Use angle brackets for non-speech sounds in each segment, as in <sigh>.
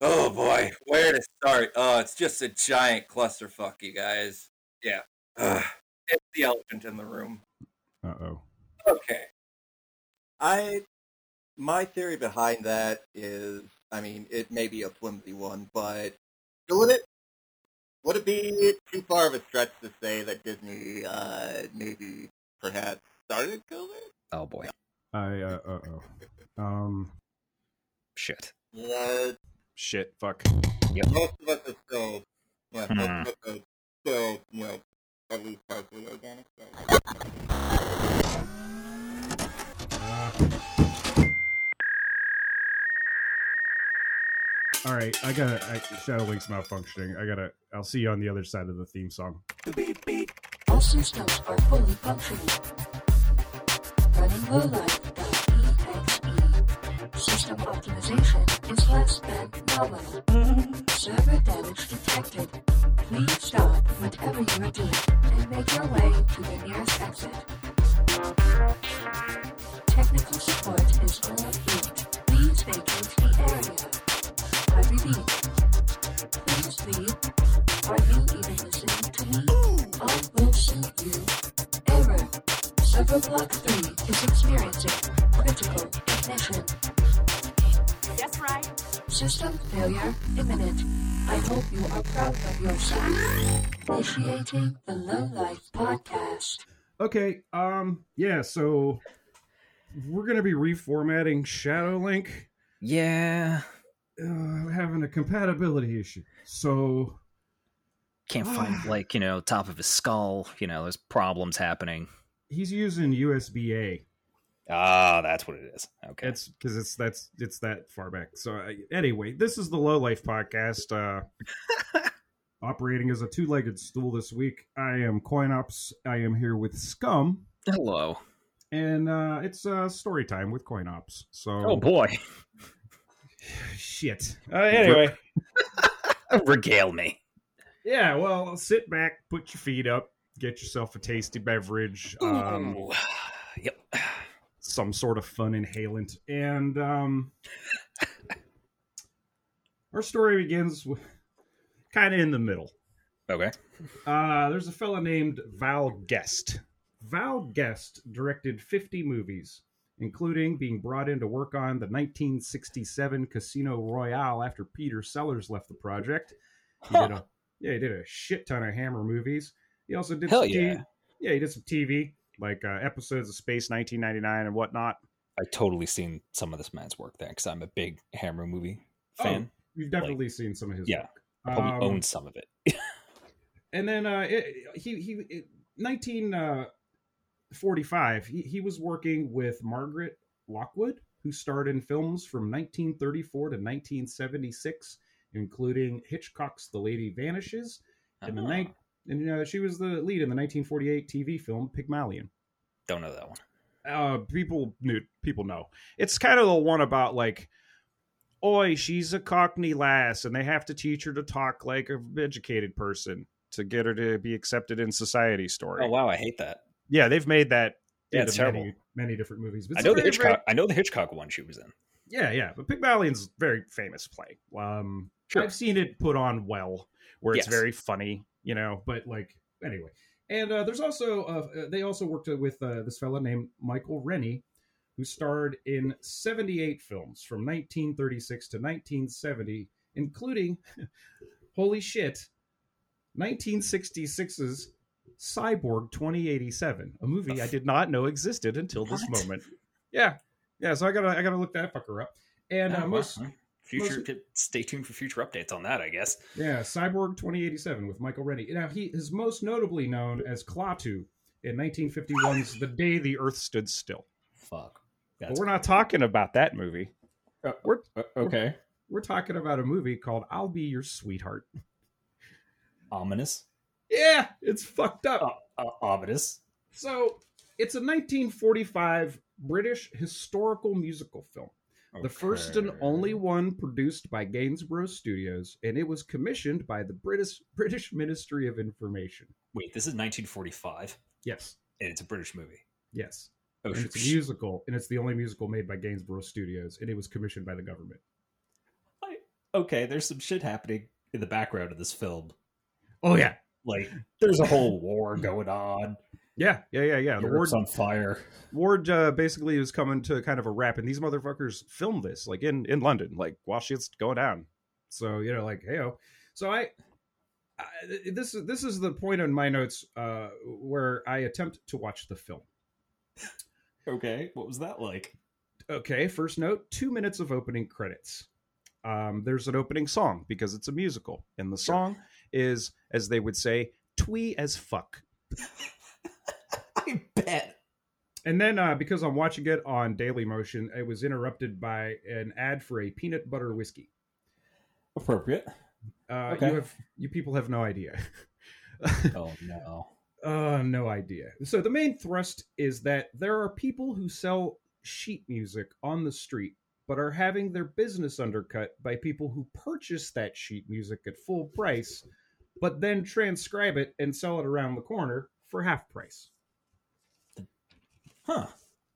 Oh boy, where to start? Oh, it's just a giant clusterfuck, you guys. Yeah. Ugh. It's the elephant in the room. Uh oh. Okay. I my theory behind that is, I mean, it may be a flimsy one, but would it would it be too far of a stretch to say that Disney uh, maybe perhaps started COVID? Oh boy, I uh uh oh. Um shit. Yeah, shit. Fuck. most of us are still, yeah, most Hmm. of us are still, you know, at least partially organic. So. All right, I gotta. I, Shadow Link's malfunctioning. I gotta. I'll see you on the other side of the theme song. All systems are fully functioning. Running lowlife.exe. System optimization is less than nominal. Server damage detected. Please stop whatever you are doing and make your way to the nearest exit. Technical support is route. Please vacate the area. I repeat. Please leave. Are you even listening to me? I will shoot you. Error. Server block 3 is experiencing critical ignition. That's right. System failure imminent. I hope you are proud of yourself. Initiating the Low Life Podcast. Okay. Um. Yeah. So we're gonna be reformatting Shadow Link. Yeah, Uh, having a compatibility issue. So can't find like you know top of his skull. You know, there's problems happening. he's using USB A. Ah, that's what it is. Okay. It's because it's that's it's that far back. So uh, anyway, this is the Low Life podcast. Uh, <laughs> operating as a two-legged stool this week. I am CoinOps. I am here with Scum, Hello. and uh, it's uh, story time with CoinOps. So Oh boy. shit. Uh, anyway, <laughs> Regale me. yeah. Well, sit back, put your feet up, get yourself a tasty beverage. Um, Ooh. Yep. Some sort of fun inhalant. And um, <laughs> our story begins kind of in the middle. Okay. Uh, there's a fella named Val Guest. Val Guest directed 50 movies, including being brought in to work on the 1967 Casino Royale after Peter Sellers left the project. He did a, yeah, he did a shit ton of Hammer movies. He also did Hell some yeah. TV, yeah, he did some TV like uh, episodes of Space 1999 and whatnot. I totally seen some of this man's work then because I'm a big Hammer movie fan. Oh, you've definitely seen some of his yeah, work. I probably Um, own some of it. <laughs> and then uh, it, he he it, 1945 he, he was working with margaret lockwood who starred in films from 1934 to 1976 including hitchcock's the lady vanishes and the Ah, night and uh, she was the lead in the 1948 tv film pygmalion Don't know that one. uh people knew people know it's kind of the one about like oi she's a cockney lass and they have to teach her to talk like an educated person to get her to be accepted in society story Oh wow, I hate that. yeah they've made that Yeah, it's many, terrible. many different movies I know the Hitchcock. very- I know the Hitchcock one she was in. yeah yeah but pygmalion's very famous play um Sure. i've seen it put on well where it's very funny you know but like anyway and uh, there's also uh, they also worked with uh, this fella named michael rennie who starred in 78 films from 1936 to 1970 including <laughs> holy shit 1966's cyborg 2087 a movie i did not know existed until this What? moment yeah yeah so i gotta i gotta look that fucker up and Oh, uh, wow. Most Future. most- Stay tuned for future updates on that. I guess. yeah, Cyborg 2087 with Michael Rennie. Now, he is most notably known as Klaatu in 1951's The Day the Earth Stood Still. Fuck. But we're not talking about that movie. Uh, we're, Uh, okay. we're talking about a movie called I'll Be Your Sweetheart. ominous. Yeah, it's fucked up. Uh, uh, ominous. So, it's a 1945 British historical musical film. The first and only one produced by Gainsborough Studios, and it was commissioned by the British British Ministry of Information. Wait, this is 1945, Yes, and it's a British movie. yes. Oh, and it's a musical, and it's the only musical made by Gainsborough Studios, and it was commissioned by the government. I, okay, there's some shit happening in the background of this film. Oh yeah, Like, there's a whole war going on. Yeah, yeah, yeah, yeah. The ward Europe's on fire. Ward uh, basically is coming to kind of a wrap, and these motherfuckers filmed this like in in London, like while shit's going down. So you know, like hey, so I, I this is this is the point in my notes uh, where I attempt to watch the film. Okay, what was that like? Okay, first note: two minutes of opening credits. Um, there's an opening song because it's a musical, and the song is, as they would say, twee as fuck. <laughs> I bet. And then uh, because I'm watching it on Dailymotion, it was interrupted by an ad for a peanut butter whiskey. Appropriate. Uh, Okay. You have you people have no idea. <laughs> Oh no. uh, no idea. So the main thrust is that there are people who sell sheet music on the street, but are having their business undercut by people who purchase that sheet music at full price, but then transcribe it and sell it around the corner for half price. Huh.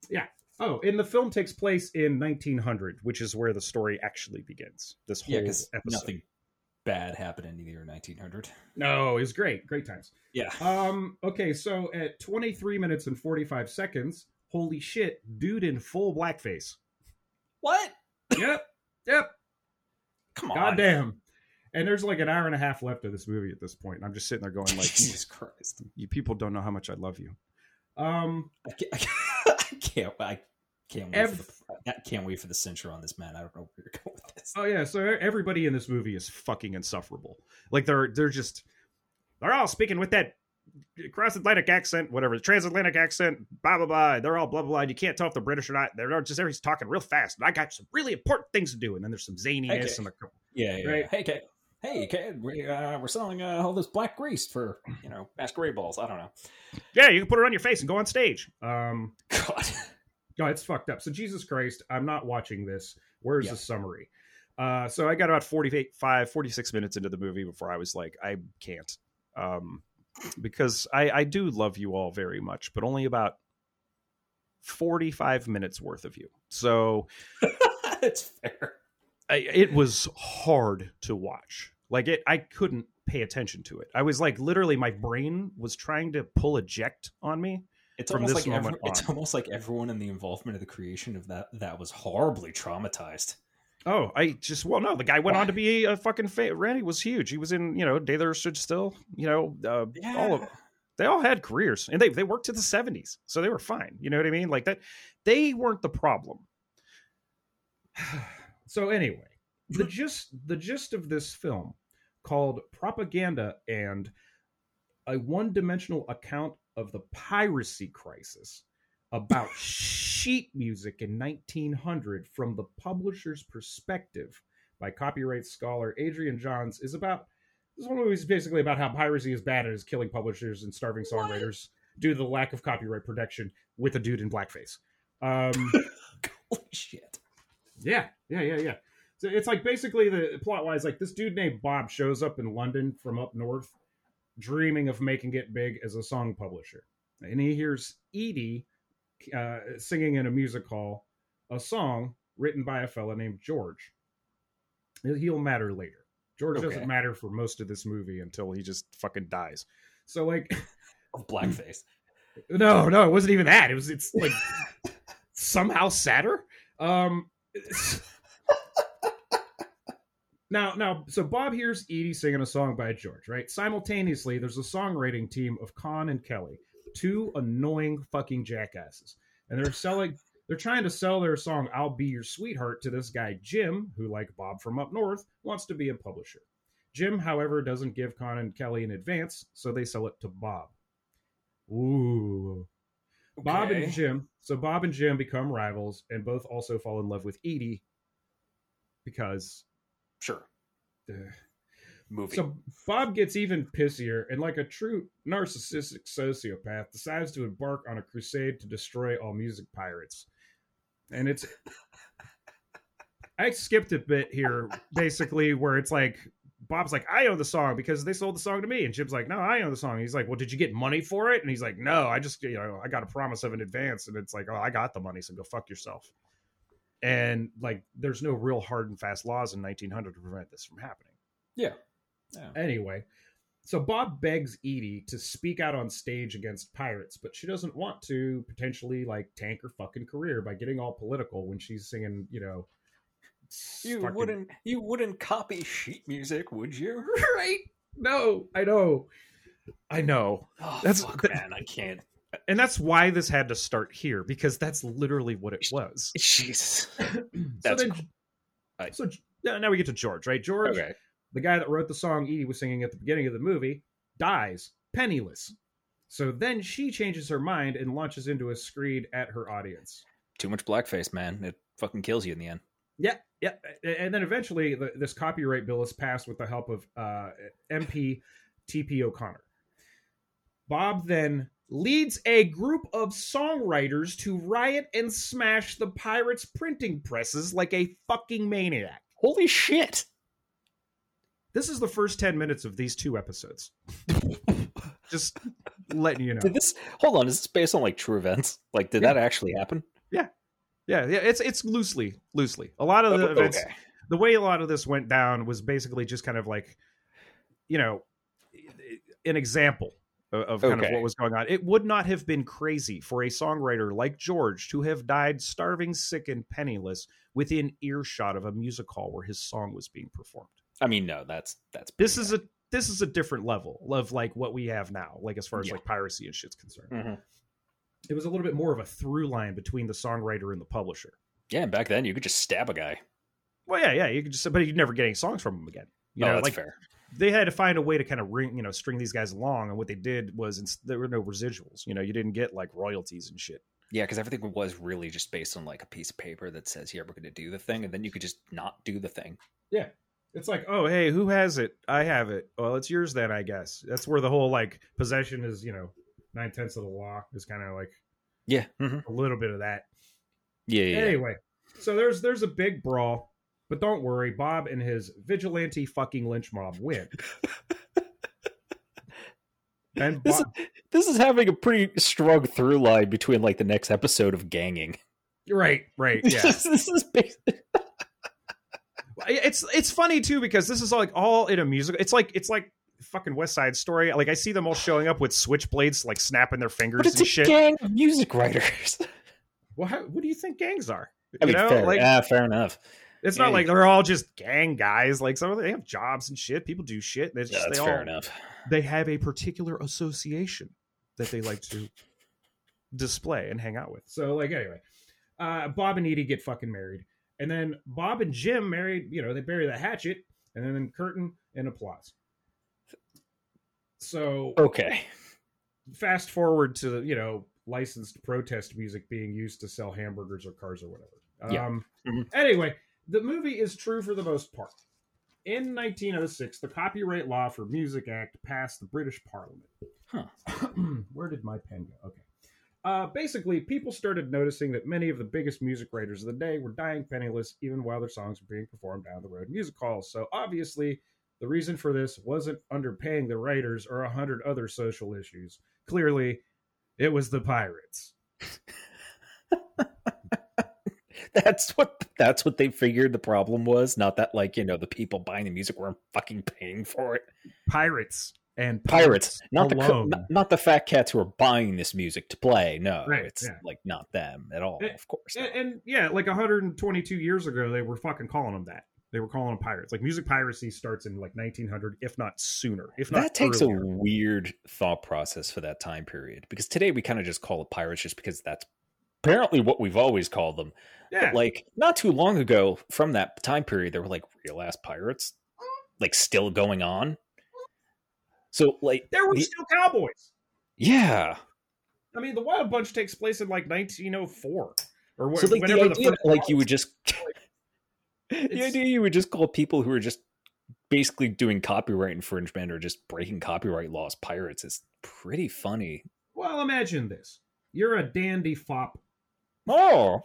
Yeah. Oh, and the film takes place in 1900, which is where the story actually begins. This whole Yeah, because episode. nothing bad happened in the year 1900. No, it was great. Great times. Yeah. Um, okay, so at 23 minutes and 45 seconds, holy shit, dude in full blackface. What? Yep. Yep. Come on. Goddamn. And there's like an hour and a half left of this movie at this point. And I'm just sitting there going like, <laughs> Jesus Christ. you people don't know how much I love you. Um, I can't. <laughs> I can't. I can't wait. Ev- for the, I can't wait for the censure on this man. I don't know where you're <laughs> going with this. oh yeah, so everybody in this movie is fucking insufferable. Like they're they're just they're all speaking with that cross Atlantic accent, whatever, transatlantic accent, blah blah blah. They're all blah blah blah. You can't tell if they're British or not. They're just everybody's talking real fast. And I got some really important things to do. And then there's some zaniness Okay. and a Yeah. yeah. Right. Hey, kid. Hey, kid. We, uh, we're selling uh, all this black grease for you know masquerade balls. I don't know. yeah, you can put it on your face and go on stage. Um, <laughs> God. no, it's fucked up. So Jesus Christ, I'm not watching this. Where's Yeah. the summary? Uh, so I got about 45, 46 minutes into the movie before I was like, I can't. Um, because I, I do love you all very much, but only about 45 minutes worth of you. So <laughs> it's fair. I, it was hard to watch. Like it, I couldn't pay attention to it. I was like, literally, my brain was trying to pull eject on me. It's From almost this like every, it's almost like everyone in the involvement of the creation of that that was horribly traumatized. Oh, I just well, no, the guy went on to be a fucking. Fa- Rennie was huge. He was in, you know, Day There Stood Still. You know, uh, all of they all had careers, and they they worked to the seventies, so they were fine. You know what I mean? Like that, they weren't the problem. <sighs> <sighs> <sighs> so anyway, the <laughs> gist the gist of this film, called "Propaganda" and a one-dimensional account of the piracy crisis about <laughs> sheet music in 1900 from the publisher's perspective by copyright scholar Adrian Johns is about this one movie is basically about how piracy is bad and is killing publishers and starving songwriters due to the lack of copyright protection with a dude in blackface. Um, <laughs> Holy shit. yeah, yeah, yeah, yeah. So it's like basically the plot wise, like this dude named Bob shows up in London from up north, dreaming of making it big as a song publisher, and he hears Edie uh, singing in a music hall a song written by a fella named George. He'll matter later. George Okay. doesn't matter for most of this movie until he just fucking dies. So like, <laughs> Of blackface. no, no, it wasn't even that. It was it's like <laughs> somehow sadder. Um <laughs> Now, now, so Bob hears Edie singing a song by George, right? Simultaneously, there's a songwriting team of Con and Kelly, two annoying fucking jackasses, and they're selling, they're trying to sell their song "I'll Be Your Sweetheart" to this guy Jim, who, like Bob from up north, wants to be a publisher. Jim, however, doesn't give Con and Kelly an advance, so they sell it to Bob. Ooh. Bob and Jim. So Bob and Jim become rivals and both also fall in love with Edie because Sure. Movie. so Bob gets even pissier and like a true narcissistic sociopath decides to embark on a crusade to destroy all music pirates. And it's I skipped a bit here basically where it's like Bob's like, I own the song because they sold the song to me. And Jim's like, No, I own the song. he's like, Well, did you get money for it? And he's like, No, I just, you know, I got a promise of an advance. And it's like, Oh, I got the money, so go fuck yourself. And like there's no real hard and fast laws in 1900 to prevent this from happening. Yeah. Yeah. Anyway, so Bob begs Edie to speak out on stage against pirates, but she doesn't want to potentially like tank her fucking career by getting all political when she's singing, you know. You fucking- wouldn't you wouldn't copy sheet music, would you? <laughs> right? No, I know, I know, Oh, That's- fuck, that- man, I can't. And that's why this had to start here because that's literally what it was. <laughs> Jesus. <clears throat> so That's then, cr- I- so now we get to George, right? George, Okay. the guy that wrote the song Edie was singing at the beginning of the movie, dies penniless. So then she changes her mind and launches into a screed at her audience. Too much blackface, man. It fucking kills you in the end. Yeah, yeah, and then eventually the, this copyright bill is passed with the help of uh, MP T.P. O'Connor. Bob then leads a group of songwriters to riot and smash the pirates' printing presses like a fucking maniac. Holy shit. This is the first 10 minutes of these two episodes. <laughs> Just letting you know. Did this hold on, is this based on like true events? Like did Yeah. that actually happen? Yeah, yeah, yeah, it's it's loosely, loosely. A lot of the Oh, events, the way a lot of this went down was basically just kind of like, you know, an example of, kind of what was going on. It would not have been crazy for a songwriter like George to have died starving, sick, and penniless within earshot of a music hall where his song was being performed. I mean, no, that's that's This is a this is a different level of like what we have now, like as far as Yeah. like piracy and shit's concerned. Mhm. It was a little bit more of a through line between the songwriter and the publisher. Yeah, and back then you could just stab a guy. Well, yeah, yeah, you could just, but you'd never get any songs from him again. You know, that's like fair. They had to find a way to kind of ring, you know, string these guys along, and what they did was there were no residuals. You know, you didn't get like royalties and shit. Yeah, because everything was really just based on like a piece of paper that says, "Yeah, we're going to do the thing," and then you could just not do the thing. Yeah, it's like, oh, hey, who has it? I have it. Well, it's yours then, I guess. That's where the whole like possession is, you know, nine tenths of the law is kind of like Yeah, hmm a little bit of that. yeah, yeah. yeah. Anyway, so there's there's a big brawl, but don't worry, Bob and his vigilante fucking lynch mob win. <laughs> and This is, this is having a pretty strong through line between like the next episode of Ganging. right, right, <laughs> yeah. this is basically <laughs> it's it's funny too because this is like all in a musical. It's like it's like fucking West Side Story. Like I see them all showing up with switchblades, like snapping their fingers but it's and a shit. gang of music writers. Well, how, what do you think gangs are? I you mean, know, fair, like yeah, fair enough. It's not like they're all just gang guys. Like some of them they have jobs and shit. People do shit. It's Yeah, just that's they fair all enough. they have a particular association that they like to display and hang out with. So like anyway, uh, Bob and Edie get fucking married, and then Bob and Jim married. You know they bury the hatchet, and then curtain and applause. So Okay. fast forward to you know licensed protest music being used to sell hamburgers or cars or whatever. Yeah. Um, Mhm. Anyway, the movie is true for the most part. In 1906, the Copyright Law for Music Act passed the British Parliament. Huh. <clears throat> Where did my pen go? Okay. Uh, basically, people started noticing that many of the biggest music writers of the day were dying penniless, even while their songs were being performed down the road in music halls. So obviously, the reason for this wasn't underpaying the writers or a hundred other social issues. Clearly, it was the pirates. <laughs> <laughs> That's what that's what they figured the problem was. Not that like you know the people buying the music weren't fucking paying for it. Pirates and Pirates, not the not, not the fat cats who are buying this music to play. No, Right, it's yeah. like not them at all. Eh, of course, and, and yeah, like 122 years ago, they were fucking calling them that. They were calling them pirates. Like music piracy starts in like 1900, if not sooner. If not that takes earlier. a weird thought process for that time period because today we kind of just call it pirates just because that's apparently what we've always called them. yeah. But like not too long ago from that time period, there were like real ass pirates, like still going on. So like there were the- still cowboys. yeah. I mean, the Wild Bunch takes place in like 1904 or what, So like the whenever idea, first like you would just <laughs> the idea you would just call people who are just basically doing copyright infringement or just breaking copyright laws pirates is pretty funny. Well, imagine this: you're a dandy fop. Oh,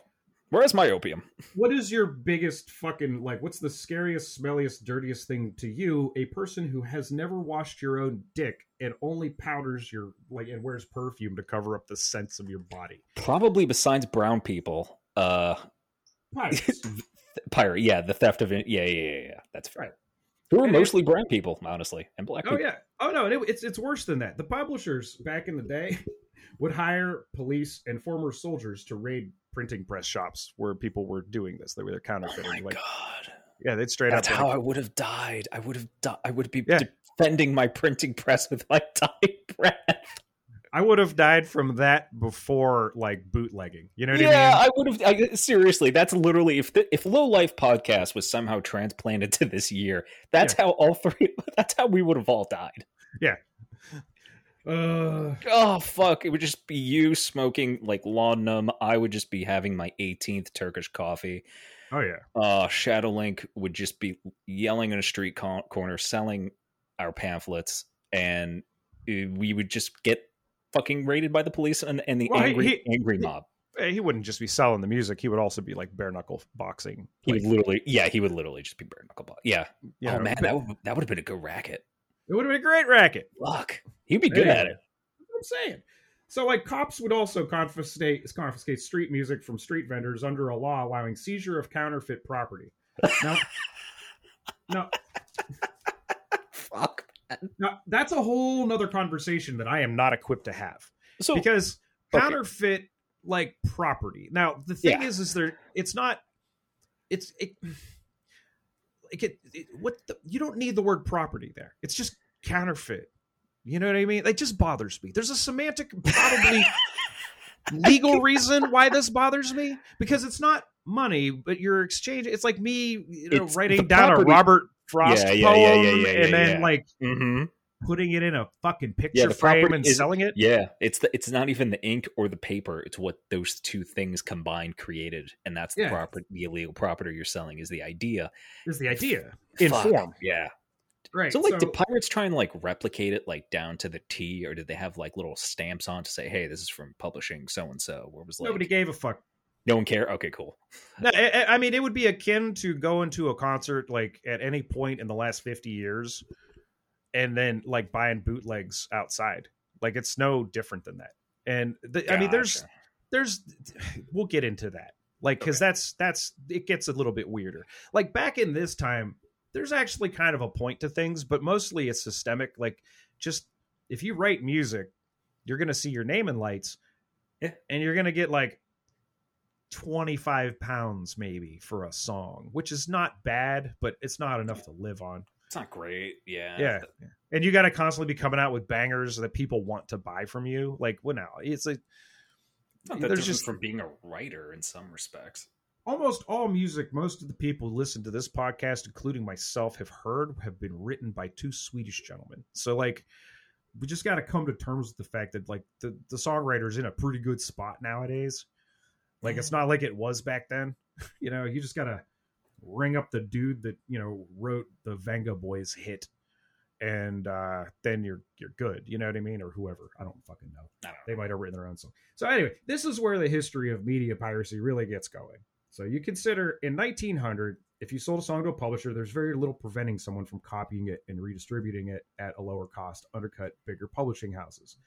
where's my opium? What is your biggest fucking like? What's the scariest, smelliest, dirtiest thing to you? A person who has never washed your own dick and only powders your like and wears perfume to cover up the scents of your body. Probably besides brown people, uh, Pirates. <laughs> pirate. Yeah, the theft of it. Yeah, yeah, yeah, yeah. That's fair. Right. Who are And mostly brown people, honestly, and black Oh people. yeah. Oh no, it, it's it's worse than that. The publishers back in the day would hire police and former soldiers to raid printing press shops where people were doing this. They were their Oh counterfeiting. my like, god, yeah, they'd straight that's up. how like- I would have died. I would have died. I would be Yeah. defending my printing press with my <laughs> dying breath. I would have died from that before like bootlegging. You know what yeah, I mean? Yeah, I would have. I, seriously, that's literally if the, if Low Life podcast was somehow transplanted <laughs> to this year, that's how all three. <laughs> That's how we would have all died. Uh, Oh fuck! It would just be you smoking like laudanum. I would just be having my 18th Turkish coffee. oh yeah. Uh, Shadowlink would just be yelling in a street co- corner, selling our pamphlets, and we would just get fucking raided by the police and, and the Well, angry he- angry mob. Eh, He wouldn't just be selling the music. He would also be like bare knuckle boxing. He Like, would literally, yeah, he would literally just be bare knuckle. boxing. Yeah. you oh man, that would that would have been a good racket. It would have been a great racket. Fuck, he'd be good Yeah. at it. I'm saying. So, like, cops would also confiscate confiscate street music from street vendors under a law allowing seizure of counterfeit property. Now, <laughs> now, Fuck. now, that's a whole nother conversation that I am not equipped to have So because okay. counterfeit like property. Now, the thing Yeah. is, is there? It's not. It's it. Like it, it, what the, you don't need the word property there. It's just counterfeit. You know what I mean? It just bothers me. There's a semantic, probably <laughs> legal <laughs> reason why this bothers me because it's not money, but you're exchanging. It's like me, you know, writing down property- a Robert Frost Yeah, yeah, poem yeah, yeah, yeah, and then like hmm putting it in a fucking picture the frame and is- selling it. Yeah, it's the it's not even the ink or the paper. It's what those two things combined created, and that's the Yeah. property. The illegal property you're selling is the idea. Is the idea in Fuck, form, Yeah. right? So like, did pirates try and like replicate it like down to the T, or did they have like little stamps on to say, "Hey, this is from publishing so and so"? Where was like nobody gave a fuck. no one care. Okay, cool. No, I, I- I mean, it would be akin to going to a concert like at any point in the last fifty years, and then like buying bootlegs outside. Like it's no different than that. And the, I mean, there's there's we'll get into that like because Okay. that's that's it gets a little bit weirder like back in this time there's actually kind of a point to things but mostly it's systemic like just if you write music you're gonna see your name in lights Yeah. and you're gonna get like 25 pounds maybe for a song which is not bad but it's not enough to live on It's not great. Yeah. yeah and you got to constantly be coming out with bangers that people want to buy from you like well now it's like It's not that there's just from being a writer in some respects. almost all music most of the people who listen to this podcast including myself have heard have been written by two swedish gentlemen so like we just got to come to terms with the fact that like the, the songwriter's in a pretty good spot nowadays like it's mm-hmm. not like it was back then <laughs> you know you just gotta ring up the dude that you know wrote the Vengaboys hit and uh then you're you're good you know what i mean or whoever i don't fucking know don't know. they might have written their own song. So anyway, this is where the history of media piracy really gets going. So you consider in 1900, if you sold a song to a publisher, there's very little preventing someone from copying it and redistributing it at a lower cost, undercut bigger publishing houses.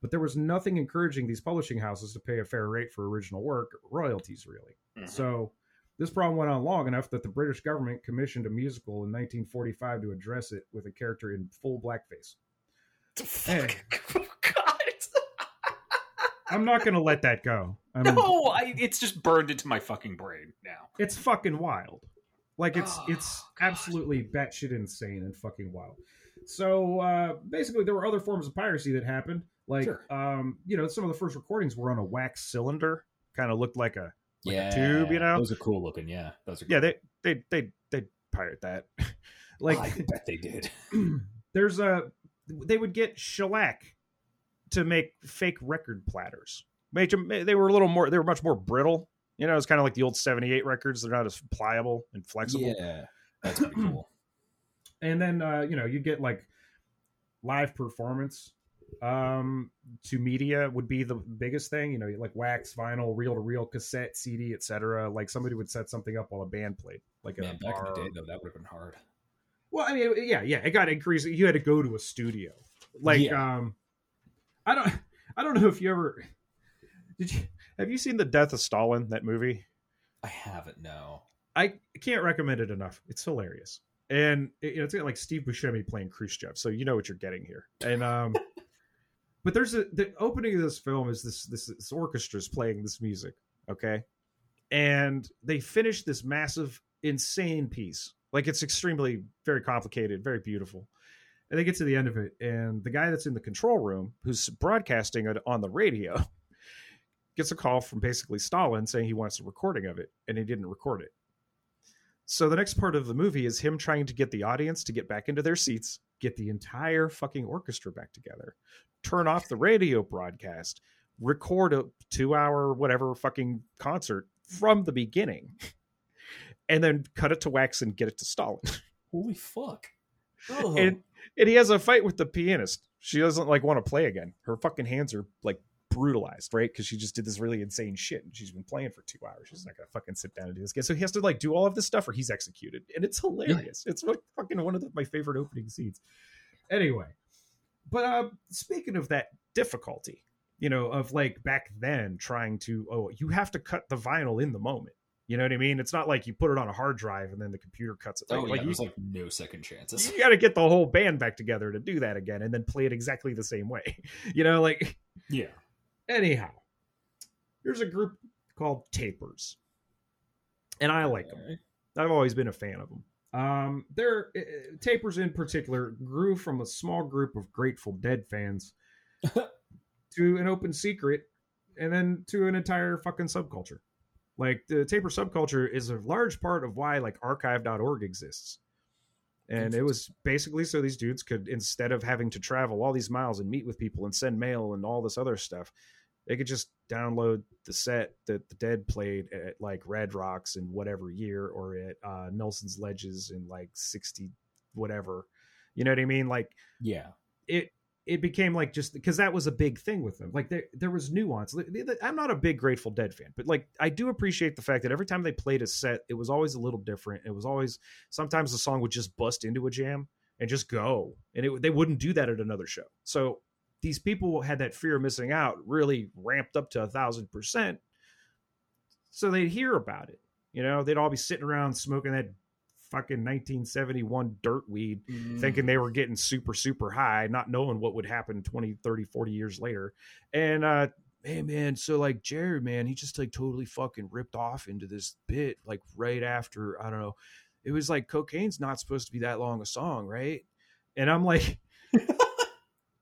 But there was nothing encouraging these publishing houses to pay a fair rate for original work, royalties really. Mhm. So this problem went on long enough that the British government commissioned a musical in 1945 to address it with a character in full blackface. Fuck. Oh, <laughs> God. I'm not going to let that go. I'm, No, I, it's just burned into my fucking brain now. it's fucking wild. Like it's Oh, it's God. absolutely batshit insane and fucking wild. So uh, basically, there were other forms of piracy that happened. Like, Sure. um, you know, some of the first recordings were on a wax cylinder, kind of looked like a like yeah, tube, you know. those are cool looking. Yeah, those are. yeah, cool. they they they they pirate that. <laughs> like, I bet they did. <clears throat> there's a they would get shellac to make fake record platters. They were a little more. They were much more brittle. You know, it's kind of like the old '78 records. They're not as pliable and flexible. Yeah, that's pretty cool. <clears throat> and then uh, you know you get like live performance um to media would be the biggest thing you know like wax vinyl reel to reel cassette cd etc like somebody would set something up while a band played like Man, a back in the day though, that would have been hard. well i mean yeah yeah it got increased you had to go to a studio like Yeah. um i don't <laughs> i don't know if you ever did you have you seen the death of stalin that movie I haven't. No. I can't recommend it enough. It's hilarious, and it, you know, it's got like Steve Buscemi playing Khrushchev, so you know what you're getting here. And um, <laughs> but there's a the opening of this film is this this, this orchestra's playing this music, okay, and they finish this massive, insane piece. Like it's extremely very complicated, very beautiful. And they get to the end of it, and the guy that's in the control room, who's broadcasting it on the radio, <laughs> gets a call from basically Stalin saying he wants a recording of it, and he didn't record it. So the next part of the movie is him trying to get the audience to get back into their seats, get the entire fucking orchestra back together, turn off the radio broadcast, record a two hour whatever fucking concert from the beginning, and then cut it to wax and get it to Stalin. <laughs> Holy fuck. And oh. and he has a fight with the pianist. She doesn't like want to play again. Her fucking hands are like brutalized, right? Because she just did this really insane shit and she's been playing for two hours. She's not gonna fucking sit down and do this again. So he has to like do all of this stuff or he's executed. And it's hilarious. It's like fucking one of the, my favorite opening scenes. Anyway. But uh speaking of that difficulty, you know, of like back then trying to oh, you have to cut the vinyl in the moment. You know what I mean? It's not like you put it on a hard drive and then the computer cuts it. oh Like, yeah, like you, there's like no second chances. you got to get the whole band back together to do that again and then play it exactly the same way. <laughs> You know, like Yeah. anyhow, here's a group called Tapers, and I like them. I've always been a fan of them. Um, they're uh, Tapers in particular grew from a small group of Grateful Dead fans <laughs> to an open secret, and then to an entire fucking subculture. Like the Taper subculture is a large part of why like Archive.org exists. And it was basically so these dudes could, instead of having to travel all these miles and meet with people and send mail and all this other stuff, they could just download the set that the Dead played at like Red Rocks in whatever year or at uh, Nelson's Ledges in like 60 whatever. You know what I mean? Like Yeah. it it became like just because that was a big thing with them. Like there there was nuance. I'm not a big Grateful Dead fan, but like I do appreciate the fact that every time they played a set, it was always a little different. It was always sometimes the song would just bust into a jam and just go, and it, they wouldn't do that at another show. So these people had that fear of missing out really ramped up to a thousand percent. So they'd hear about it. You know, they'd all be sitting around smoking that fucking 1971 dirt weed thinking they were getting super super high not knowing what would happen 20 30 40 years later and uh hey man so like jerry man he just like totally fucking ripped off into this bit like right after i don't know it was like cocaine's not supposed to be that long a song right and i'm like <laughs>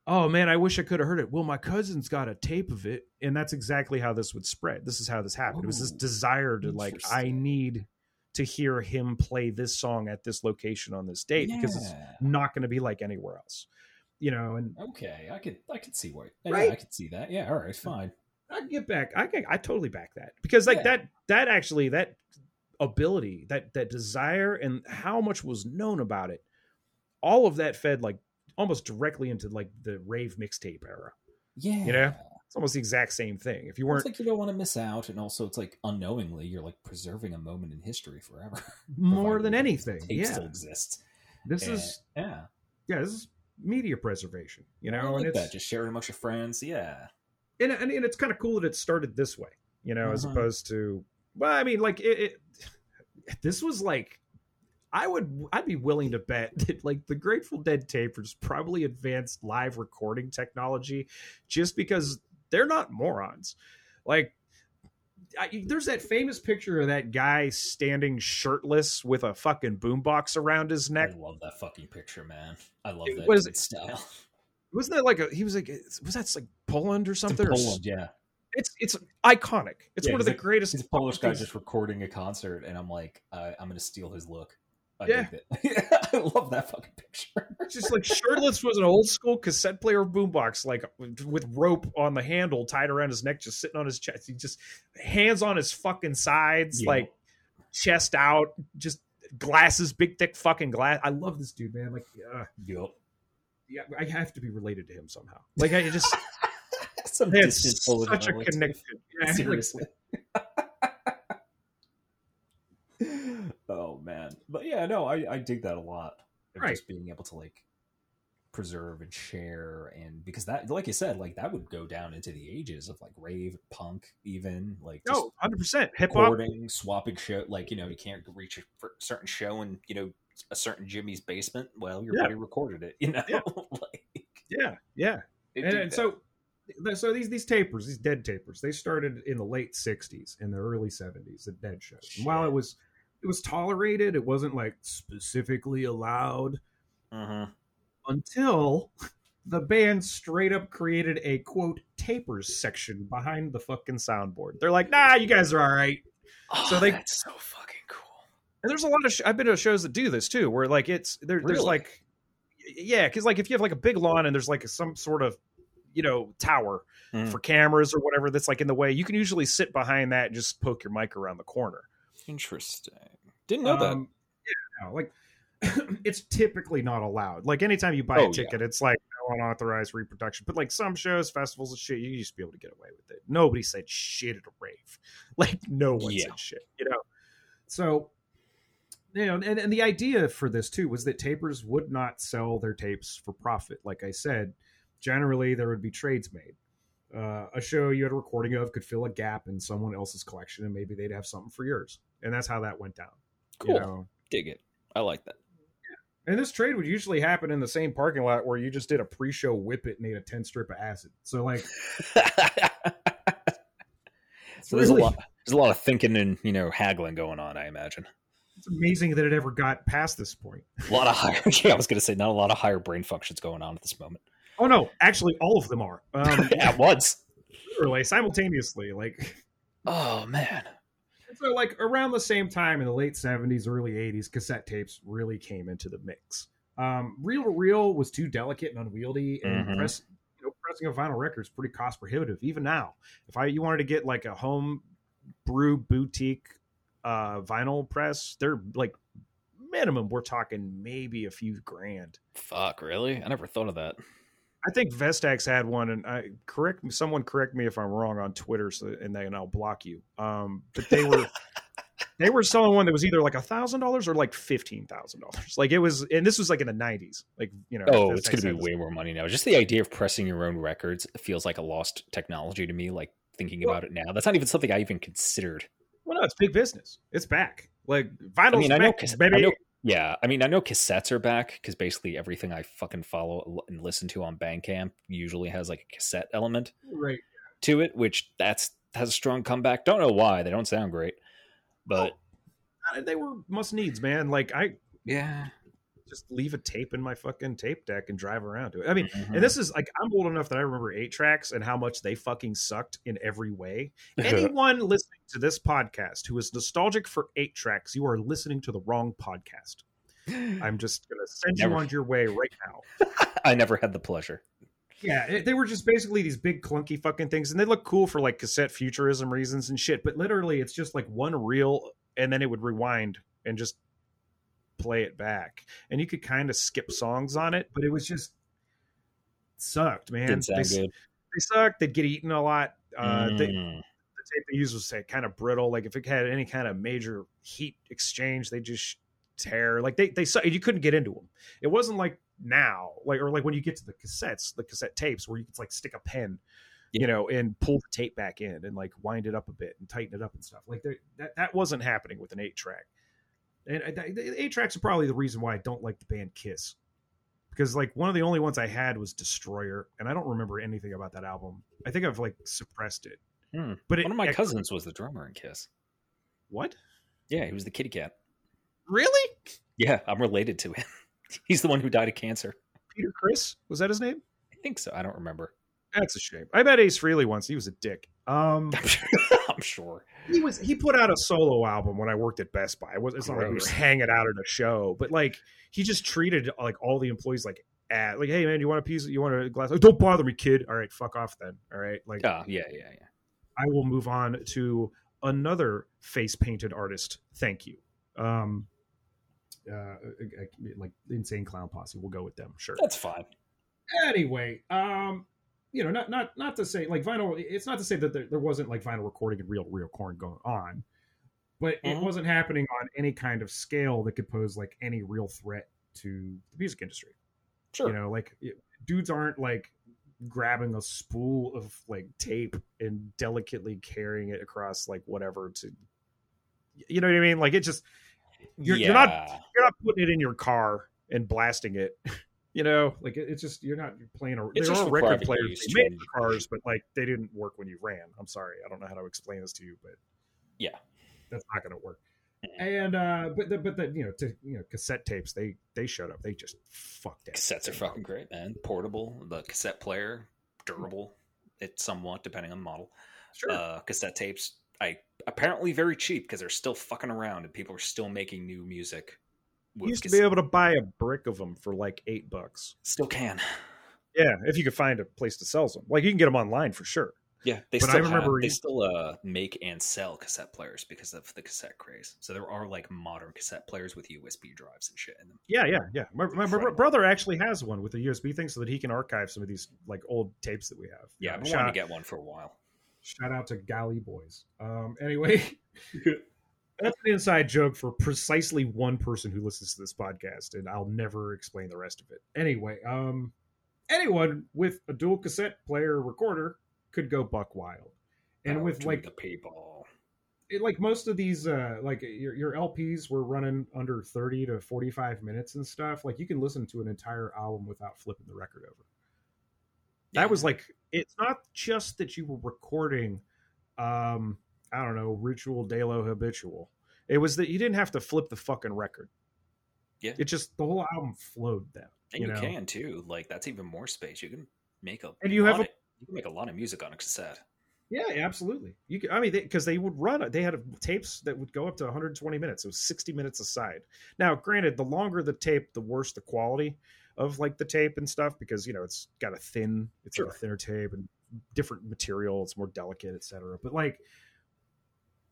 oh man i wish i could have heard it well my cousin's got a tape of it and that's exactly how this would spread this is how this happened it was this desire to like i need to hear him play this song at this location on this date because it's not going to be like anywhere else you know and Okay, I could I could see why. Right? Yeah, I could see that. Yeah, all right, fine. i get back i can, i totally back that because like Yeah. that that actually that ability that that desire and how much was known about it all of that fed like almost directly into like the rave mixtape era Yeah, You know, it's almost the exact same thing if you weren't like you don't want to miss out, and also it's like unknowingly you're like preserving a moment in history forever. <laughs> more than anything yeah still exists. this And- is yeah, yeah this is media preservation you know I and it's that. Just share it amongst your friends. Yeah, and, and, and it's kind of cool that it started this way, you know, as Mhm. opposed to, well, I mean, like it, it, this was like, I would, I'd be willing to bet <laughs> that like the Grateful Dead tape tapers probably advanced live recording technology just because they're not morons. Like, I, there's that famous picture of that guy standing shirtless with a fucking boombox around his neck. I love that fucking picture, man. I love It that was- style. <laughs> Wasn't that like a? He was like, was that like Poland or something? Or Poland, yeah. It's it's iconic. It's Yeah, one of the a- greatest. Polish guy just recording a concert, and I'm like, uh, I'm gonna steal his look. I Yeah. <laughs> I love that fucking picture. <laughs> just like shirtless was an old school cassette player boombox, like with rope on the handle tied around his neck, just sitting on his chest. He just hands on his fucking sides, Yeah. like chest out, just glasses, big thick fucking glass. I love this dude, man. Like, uh, Yup. yeah, I have to be related to him somehow. Like, I just <laughs> Some distant such a connection. Yeah, Seriously. oh man, but yeah, no, I I dig that a lot. Right. Just being able to like preserve and share and because that like you said like that would go down into the ages of like rave punk even like oh, No, hundred percent hip hop. recording swapping show like you know you can't reach a certain show in you know a certain jimmy's basement well your Yeah. buddy recorded it you <laughs> know Yeah. like Yeah, yeah. and, and so so these these tapers these dead tapers they started in the late 60s and the early 70s the dead shows and while it was it was tolerated. It wasn't like specifically allowed Mhm. until the band straight up created a quote tapers section behind the fucking soundboard. They're like nah you guys are all right. So Oh, they- that's so fucking cool. And there's a lot of sh- i've been to shows that do this too where like it's there, there's like yeah because like if you have like a big lawn and there's like some sort of you know tower Mhm. for cameras or whatever that's like in the way you can usually sit behind that and just poke your mic around the corner interesting. Didn't know that. Um, yeah no, like <clears throat> it's typically not allowed. Like anytime you buy Oh, a yeah. ticket it's like no unauthorized reproduction. But like some shows festivals and shit you to be able to get away with it. Nobody said shit at a rave. <laughs> Like no one Yeah. said shit you know? So you know and, and the idea for this too was that tapers would not sell their tapes for profit. Like i said generally there would be trades made uh, a show you had a recording of could fill a gap in someone else's collection and maybe they'd have something for yours. And that's how that went down cool. you know? Dig it. I like that. And this trade would usually happen in the same parking lot where you just did a pre-show whip it and ate a 10 strip of acid. So like <laughs> so there's really- a lot there's a lot of thinking and you know haggling going on i imagine. It's amazing that it ever got past this point. A lot of higher <laughs> yeah i was gonna say not a lot of higher brain functions going on at this moment oh no. Actually all of them are. Um <laughs> at once. Literally simultaneously like oh man. So like around the same time in the late 70s early 80s cassette tapes really came into the mix. Um reel to reel was too delicate and unwieldy and Mhm. press you know, pressing a vinyl record is pretty cost prohibitive. Even now if i you wanted to get like a home brew boutique uh vinyl press they're like minimum we're talking maybe a few grand. Fuck really? I never thought of that I think Vestax had one, and I correct someone correct me if I'm wrong on Twitter, so and then I'll block you. Um, but they were <laughs> they were selling one that was either like a thousand dollars or like fifteen thousand dollars. Like it was, and this was like in the '90s. Like you know, oh Vestax it's gonna be way more money now just the idea of pressing your own records feels like a lost technology to me like thinking Well- about it now that's not even something i even considered Well, no, it's big business. It's back. Like vinyl. I mean, I know, back. I know, yeah. I mean, I know cassettes are back because basically everything I fucking follow and listen to on Bandcamp usually has like a cassette element right. to it, which that's has a strong comeback. Don't know why they don't sound great, but Uh, They were must needs, man. Like I yeah. Just leave a tape in my fucking tape deck and drive around to it. I mean, Mhm. And this is like I'm old enough that I remember eight tracks and how much they fucking sucked in every way. <laughs> Anyone listening to this podcast who is nostalgic for eight tracks, you are listening to the wrong podcast. <laughs> I'm just gonna send Never. you on your way right now. <laughs> I never had the pleasure. Yeah, it, they were just basically these big clunky fucking things, and they look cool for like cassette futurism reasons and shit. But literally, it's just like one reel, and then it would rewind and just play it back, and you could kind of skip songs on it, but it was just sucked, man. They, they sucked. They'd get eaten a lot. Uh, they, Mm. the tape they used was say kind of brittle. Like if it had any kind of major heat exchange, they just tear. Like they they you couldn't get into them. It wasn't like now, like or like when you get to the cassettes, the cassette tapes, where you could like stick a pen, you know, and pull the tape back in and like wind it up a bit and tighten it up and stuff. Like there- that that wasn't happening with an eight track. And the eight tracks are probably the reason why I don't like the band Kiss. Because like one of the only ones I had was Destroyer, and I don't remember anything about that album. I think I've like suppressed it. Hmm. But it, One of my it- cousins was the drummer in Kiss. What? Yeah, he was the kitty cat. Really? Yeah, I'm related to him. <laughs> He's the one who died of cancer. Peter Criss? Was that his name? I think so. I don't remember. That's a shame. I met Ace Frehley once. He was a dick. Um, <laughs> I'm sure. He was. He put out a solo album when I worked at Best Buy. It was, it's not like we were hanging out at a show, but like he just treated like all the employees like at like, hey man, you want a piece? You want a glass? Oh, don't bother me, kid. All right, fuck off then. All right, like Oh, yeah, yeah, yeah. I will move on to another face painted artist. Thank you. Um, uh, like insane clown posse. We'll go with them. Sure. That's fine. anyway um you know not not not to say like vinyl it's not to say that there, there wasn't like vinyl recording and real real corn going on but it Mhm. wasn't happening on any kind of scale that could pose like any real threat to the music industry Sure. You know, like dudes aren't like grabbing a spool of like tape and delicately carrying it across like whatever to you know what I mean? Like it just you're, you're not you're not putting it in your car and blasting it. <laughs> You know, like it, it's just you're not playing a. It's are for record players they made for cars, but like they didn't work when you ran. I'm sorry, I don't know how to explain this to you, but Yeah. that's not going to work. And uh, but the, but the you know to you know cassette tapes they they showed up they just fucked that Cassettes are fucking great, man. Portable, the cassette player, durable. It's somewhat depending on the model. Sure. Uh, cassette tapes, I apparently very cheap because they're still fucking around and people are still making new music. You used to be able to buy a brick of them for like eight bucks. still can. Yeah, if you could find a place to sell them, like you can get them online for sure. Yeah, they But I still remember have, they still uh, make and sell cassette players because of the cassette craze. So there are like modern cassette players with USB drives and shit in them. Yeah, yeah, yeah. My, my, my brother actually has one with a USB thing so that he can archive some of these like old tapes that we have. Yeah, I've been wanting to get one for a while. shout out to Galley Boys. Um, anyway, <laughs> that's an inside joke for precisely one person who listens to this podcast, and I'll never explain the rest of it. Anyway, um, anyone with a dual cassette player recorder could go buck wild, and Power with like the people. it, like most of these uh like your, your lps were running under 30 to 45 minutes and stuff like you can listen to an entire album without flipping the record over Yeah. that was like it's not just that you were recording um i don't know ritual de lo habitual it was that you didn't have to flip the fucking record Yeah. it just the whole album flowed then And you you, know? can too. Like that's even more space. You can make a And you have lot a- of- you can make a lot of music on a cassette. Yeah, absolutely. You could, I mean, because they, would run, they had tapes that would go up to 120 minutes. It was 60 minutes a side. Now, granted, the longer the tape, the worse the quality of like the tape and stuff, because you know it's got a thin, it's Sure. a thinner tape and different material. It's more delicate, etc. But like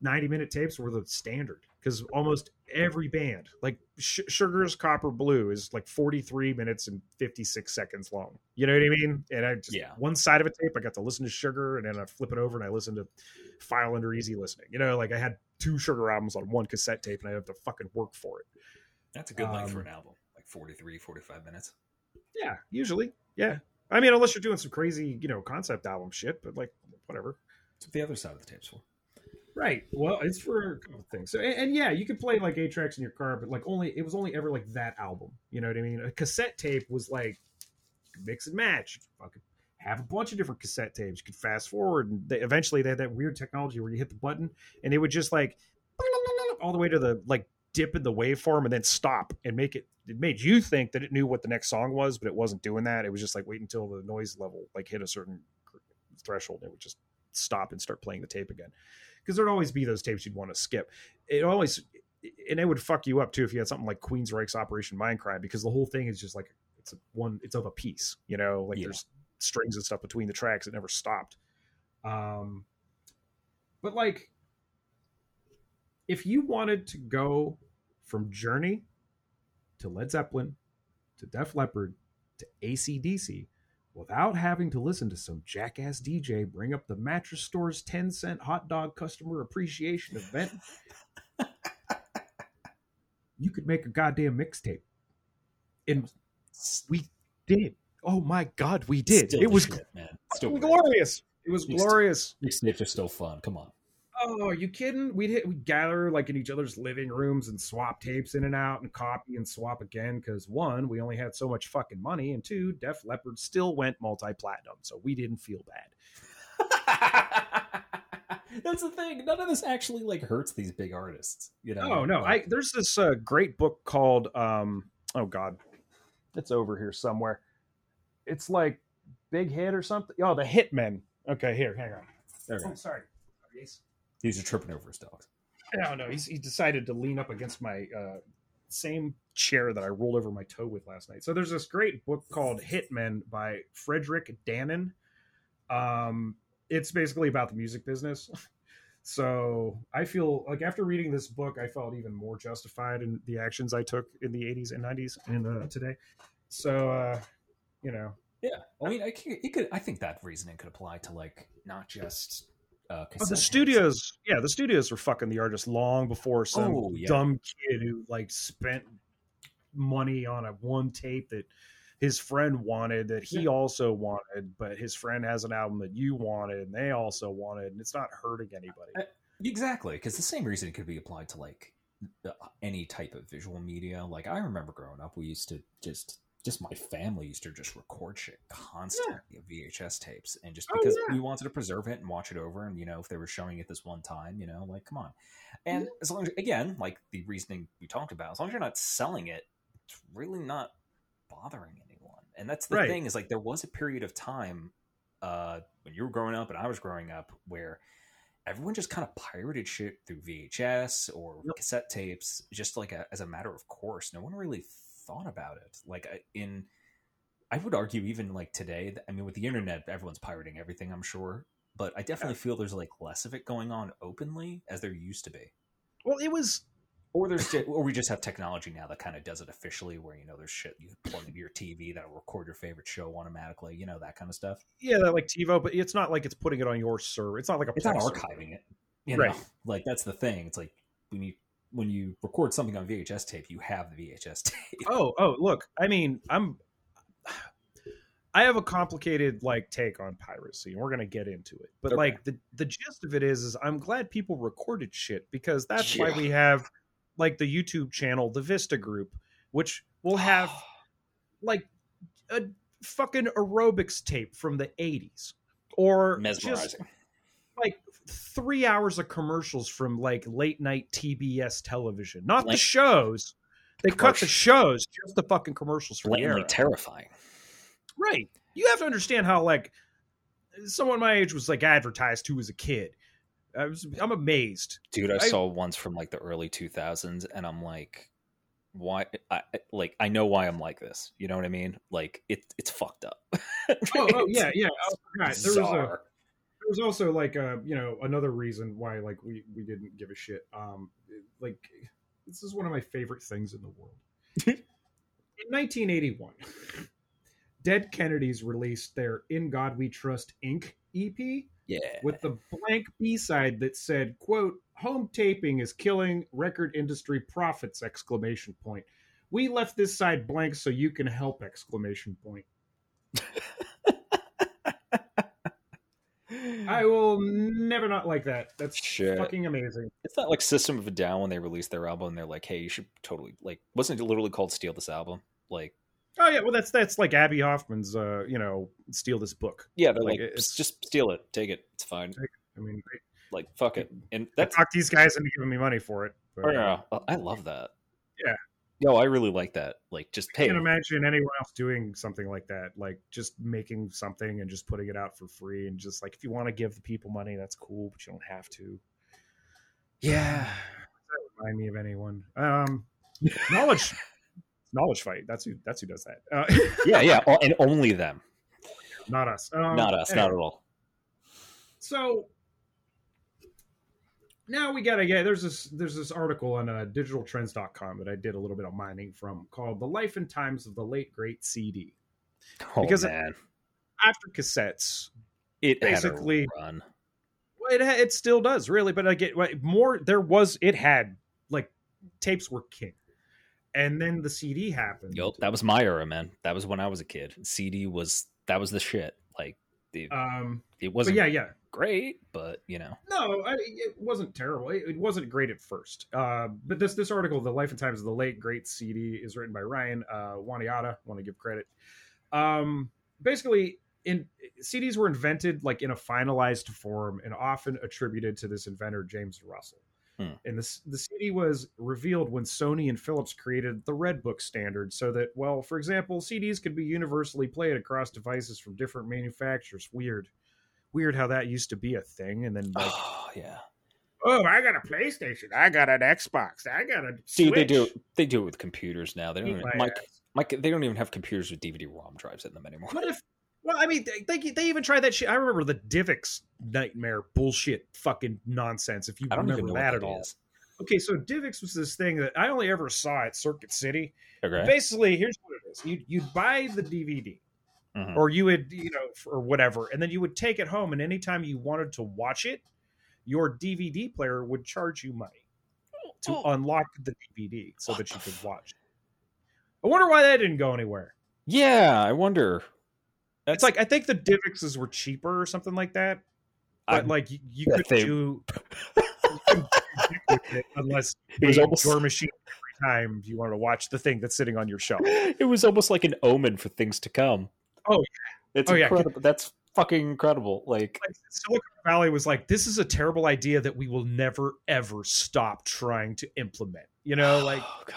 90 minute tapes were the standard because almost every band, like Sh- Sugar's Copper Blue, is like 43 minutes and 56 seconds long. You know what I mean? And I just Yeah. one side of a tape, I got to listen to Sugar, and then I flip it over and I listen to File Under Easy Listening. You know, like I had two Sugar albums on one cassette tape, and I had to fucking work for it. That's a good length for Um, an album, like 43, 45 minutes. Yeah, usually, yeah. I mean, unless you're doing some crazy, you know, concept album shit, but like whatever. That's what the other side of the tapes for. Right. Well, it's for a couple things. So, and, and yeah, you could play like eight tracks in your car, but like only it was only ever like that album. You know what I mean? A cassette tape was like mix and match. Fucking have a bunch of different cassette tapes. You could fast forward, and they, eventually they had that weird technology where you hit the button and it would just like all the way to the like dip in the waveform and then stop and make it. It made you think that it knew what the next song was, but it wasn't doing that. It was just like wait until the noise level like hit a certain threshold. And it would just stop and start playing the tape again because there'd always be those tapes you'd want to skip. It always and it would fuck you up too if you had something like Queen's Queensryche's Operation Mindcrime because the whole thing is just like it's a one it's of a piece, you know, like Yeah. there's strings and stuff between the tracks. It never stopped. Um, but like, if you wanted to go from Journey to Led Zeppelin to Def Leppard to ACDC without having to listen to some jackass DJ bring up the mattress store's 10 cent hot dog customer appreciation event, <laughs> you could make a goddamn mixtape. And we did. Oh my God, we did. Still it was shit, man. Still glorious. It was glorious. Mixtapes are still fun. Come on. Oh, are you kidding? We'd hit, we'd gather like in each other's living rooms and swap tapes in and out and copy and swap again because one, we only had so much fucking money, and two, Def Leppard still went multi platinum, so we didn't feel bad. <laughs> That's the thing. None of this actually like hurts these big artists. You know? Oh no, I there's this uh, great book called um oh god, it's over here somewhere. It's like Big Hit or something. Oh, the Hitmen. Okay, here, hang on. there Oh, is. sorry. He's- These are tripping over his dogs. No, no, he's, he decided to lean up against my uh, same chair that I rolled over my toe with last night. So there's this great book called Hitmen by Frederick Dannen. Um, it's basically about the music business. <laughs> So I feel like after reading this book, I felt even more justified in the actions I took in the 80s and 90s and uh, today. So, uh, you know, Yeah, I mean, I it could. I think that reasoning could apply to like not just uh, Oh, the studios, yeah, the studios were fucking the artists long before some Oh, yeah. dumb kid who like spent money on a one tape that his friend wanted that he also wanted, but his friend has an album that you wanted and they also wanted, and it's not hurting anybody. Uh, Exactly, because the same reason could be applied to like any type of visual media. Like I remember growing up, we used to just just my family used to just record shit constantly of VHS tapes, and just Oh, because yeah. we wanted to preserve it and watch it over, and you know if they were showing it this one time, you know, like come on. And as long as again, like the reasoning we talked about, as long as you're not selling it, it's really not bothering anyone. And that's the Right. thing is like there was a period of time uh, when you were growing up and I was growing up where everyone just kind of pirated shit through VHS or Yep. cassette tapes, just like a, as a matter of course. No one really thought about it. Like in, I would argue even like today. I mean, with the internet, everyone's pirating everything. I'm sure, but I definitely feel there's like less of it going on openly as there used to be. Well, it was Or there's, or we just have technology now that kind of does it officially, where you know there's shit you plug into your TV that'll record your favorite show automatically, you know that kind of stuff. yeah, that like TiVo, but it's not like it's putting it on your server. It's not like a it's not Plex server. archiving it. You Right. like that's the thing. It's like we you when you record something on VHS tape, you have the VHS <laughs> tape. Oh, oh, look. I mean, I'm <sighs> I have a complicated like take on piracy, and we're gonna get into it. But Okay. like the the gist of it is, is I'm glad people recorded shit because that's why we have like the YouTube channel, the Vista Group, which will <sighs> have like a fucking aerobics tape from the 80s or mesmerizing. like three hours of commercials from like late night TBS television, not the shows. They cut the shows, just the fucking commercials for the era. terrifying. right. You have to understand how like someone my age was like advertised to as a kid. I was, I'm amazed. Dude, I, I- saw ones from like the early 2000s, and I'm like, why? I like I know why I'm like this. You know what I mean? Like it, it's fucked up. <laughs> Oh, oh yeah, yeah. Oh, I forgot. There was a was also like uh you know another reason why like we we didn't give a shit um like this is one of my favorite things in the world. <laughs> In 1981 dead kennedys released their in god we trust inc. Ep yeah. with the blank b-side that said quote home taping is killing record industry profits! exclamation point. We left this side blank so you can help exclamation point <laughs> i will never not like that that's Shit. fucking amazing It's not like System of a Down when they released their album. and They're like, hey, you should totally like. Wasn't it literally called "Steal This Album"? Like, oh yeah well that's that's like abbie hoffman's uh you know steal this book yeah, they're Like, like, it's- just steal it, take it, it's fine. i mean Like, fuck it, and i talk these guys into giving me money for it but oh, yeah, I love that. Yeah. Yo, I really like that. Like, just I hey, can't imagine anyone else doing something like that. Like just making something and just putting it out for free, and just like if you want to give the people money, that's cool, but you don't have to. yeah, <sighs> That remind me of anyone. Um, knowledge, <laughs> knowledge fight. That's who. That's who does that. Uh, <laughs> yeah, yeah, and only them, not us. Um, not us, anyway, not at all. So now we gotta get there's this there's this article on uh, digitaltrends.com that I did a little bit of mining from called "The Life and Times of the Late Great CD." Oh Because- man, After cassettes, it basically- run. It it still does really, but I get more. There was it had like tapes were king, and then the CD happened. Yep, that was my era, man. That was when I was a kid. CD was that was the shit. Like, it, Um, it wasn't yeah, yeah. Great, but you know, No, I, it wasn't terrible. It, it wasn't great at first. Uh, but this this article, "The Life and Times of the Late Great CD," is written by Ryan uh, Waniata. Want to give credit. Um, basically, in CDs were invented like in a finalized form and often attributed to this inventor James Russell. Hmm. And this the CD was revealed when Sony and Philips created the Red Book standard, so that well, for example, CDs could be universally played across devices from different manufacturers. Weird, weird how that used to be a thing, and then <sighs> like oh yeah, oh, I got a PlayStation, I got an Xbox, I got a dude, they do they do it with computers now. They don't even, Mike, ass. Mike, they don't even have computers with DVD-ROM drives in them anymore. What if? Well, I mean, they, they they even tried that shit. I remember the Divx nightmare bullshit, fucking nonsense. If you I don't remember even know that what at that all. is. Okay, so Divx was this thing that I only ever saw at Circuit City. Okay, Basically, here's what it is: you you'd buy the DVD, Mhm. or you would you know or whatever, and then you would take it home, and anytime you wanted to watch it, your DVD player would charge you money to Oh. unlock the DVD so What that you the could watch. it. I wonder why that didn't go anywhere. Yeah, I wonder. It's like I think the Divx's were cheaper or something like that. But I'm- like you, you bet could they- do you couldn't do dick with it unless It was almost- your machine every time you wanted to watch the thing that's sitting on your shelf. it was almost like an omen for things to come. Oh, yeah. it's Oh, yeah. incredible. That's fucking incredible. Like, Like Silicon Valley was like, this is a terrible idea that we will never ever stop trying to implement. You know, oh, like oh god,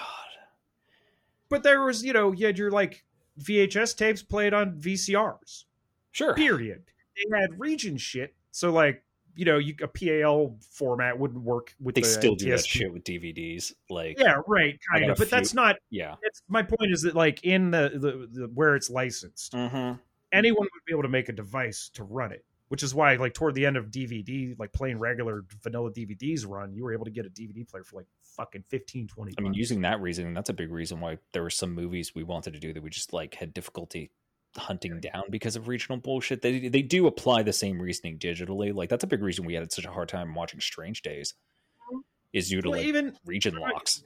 but there was, you know, you had your like VHS tapes played on VCRs. sure. Period. They had region shit. So like, you know, you a PAL format wouldn't work with They the still do that shit with DVDs. Like, Yeah, right, kind of. But that's not yeah. that's my point is that like in the, the, the where it's licensed, Mm-hmm. anyone would be able to make a device to run it. Which is why, like, toward the end of DVD, like playing regular vanilla DVDs run, you were able to get a DVD player for like fucking 15, 20 I mean, bucks. using that reasoning, that's a big reason why there were some movies we wanted to do that we just like had difficulty hunting down because of regional bullshit. They they do apply the same reasoning digitally. Like that's a big reason we had such a hard time watching Strange Days. Is due to Well, like even region locks.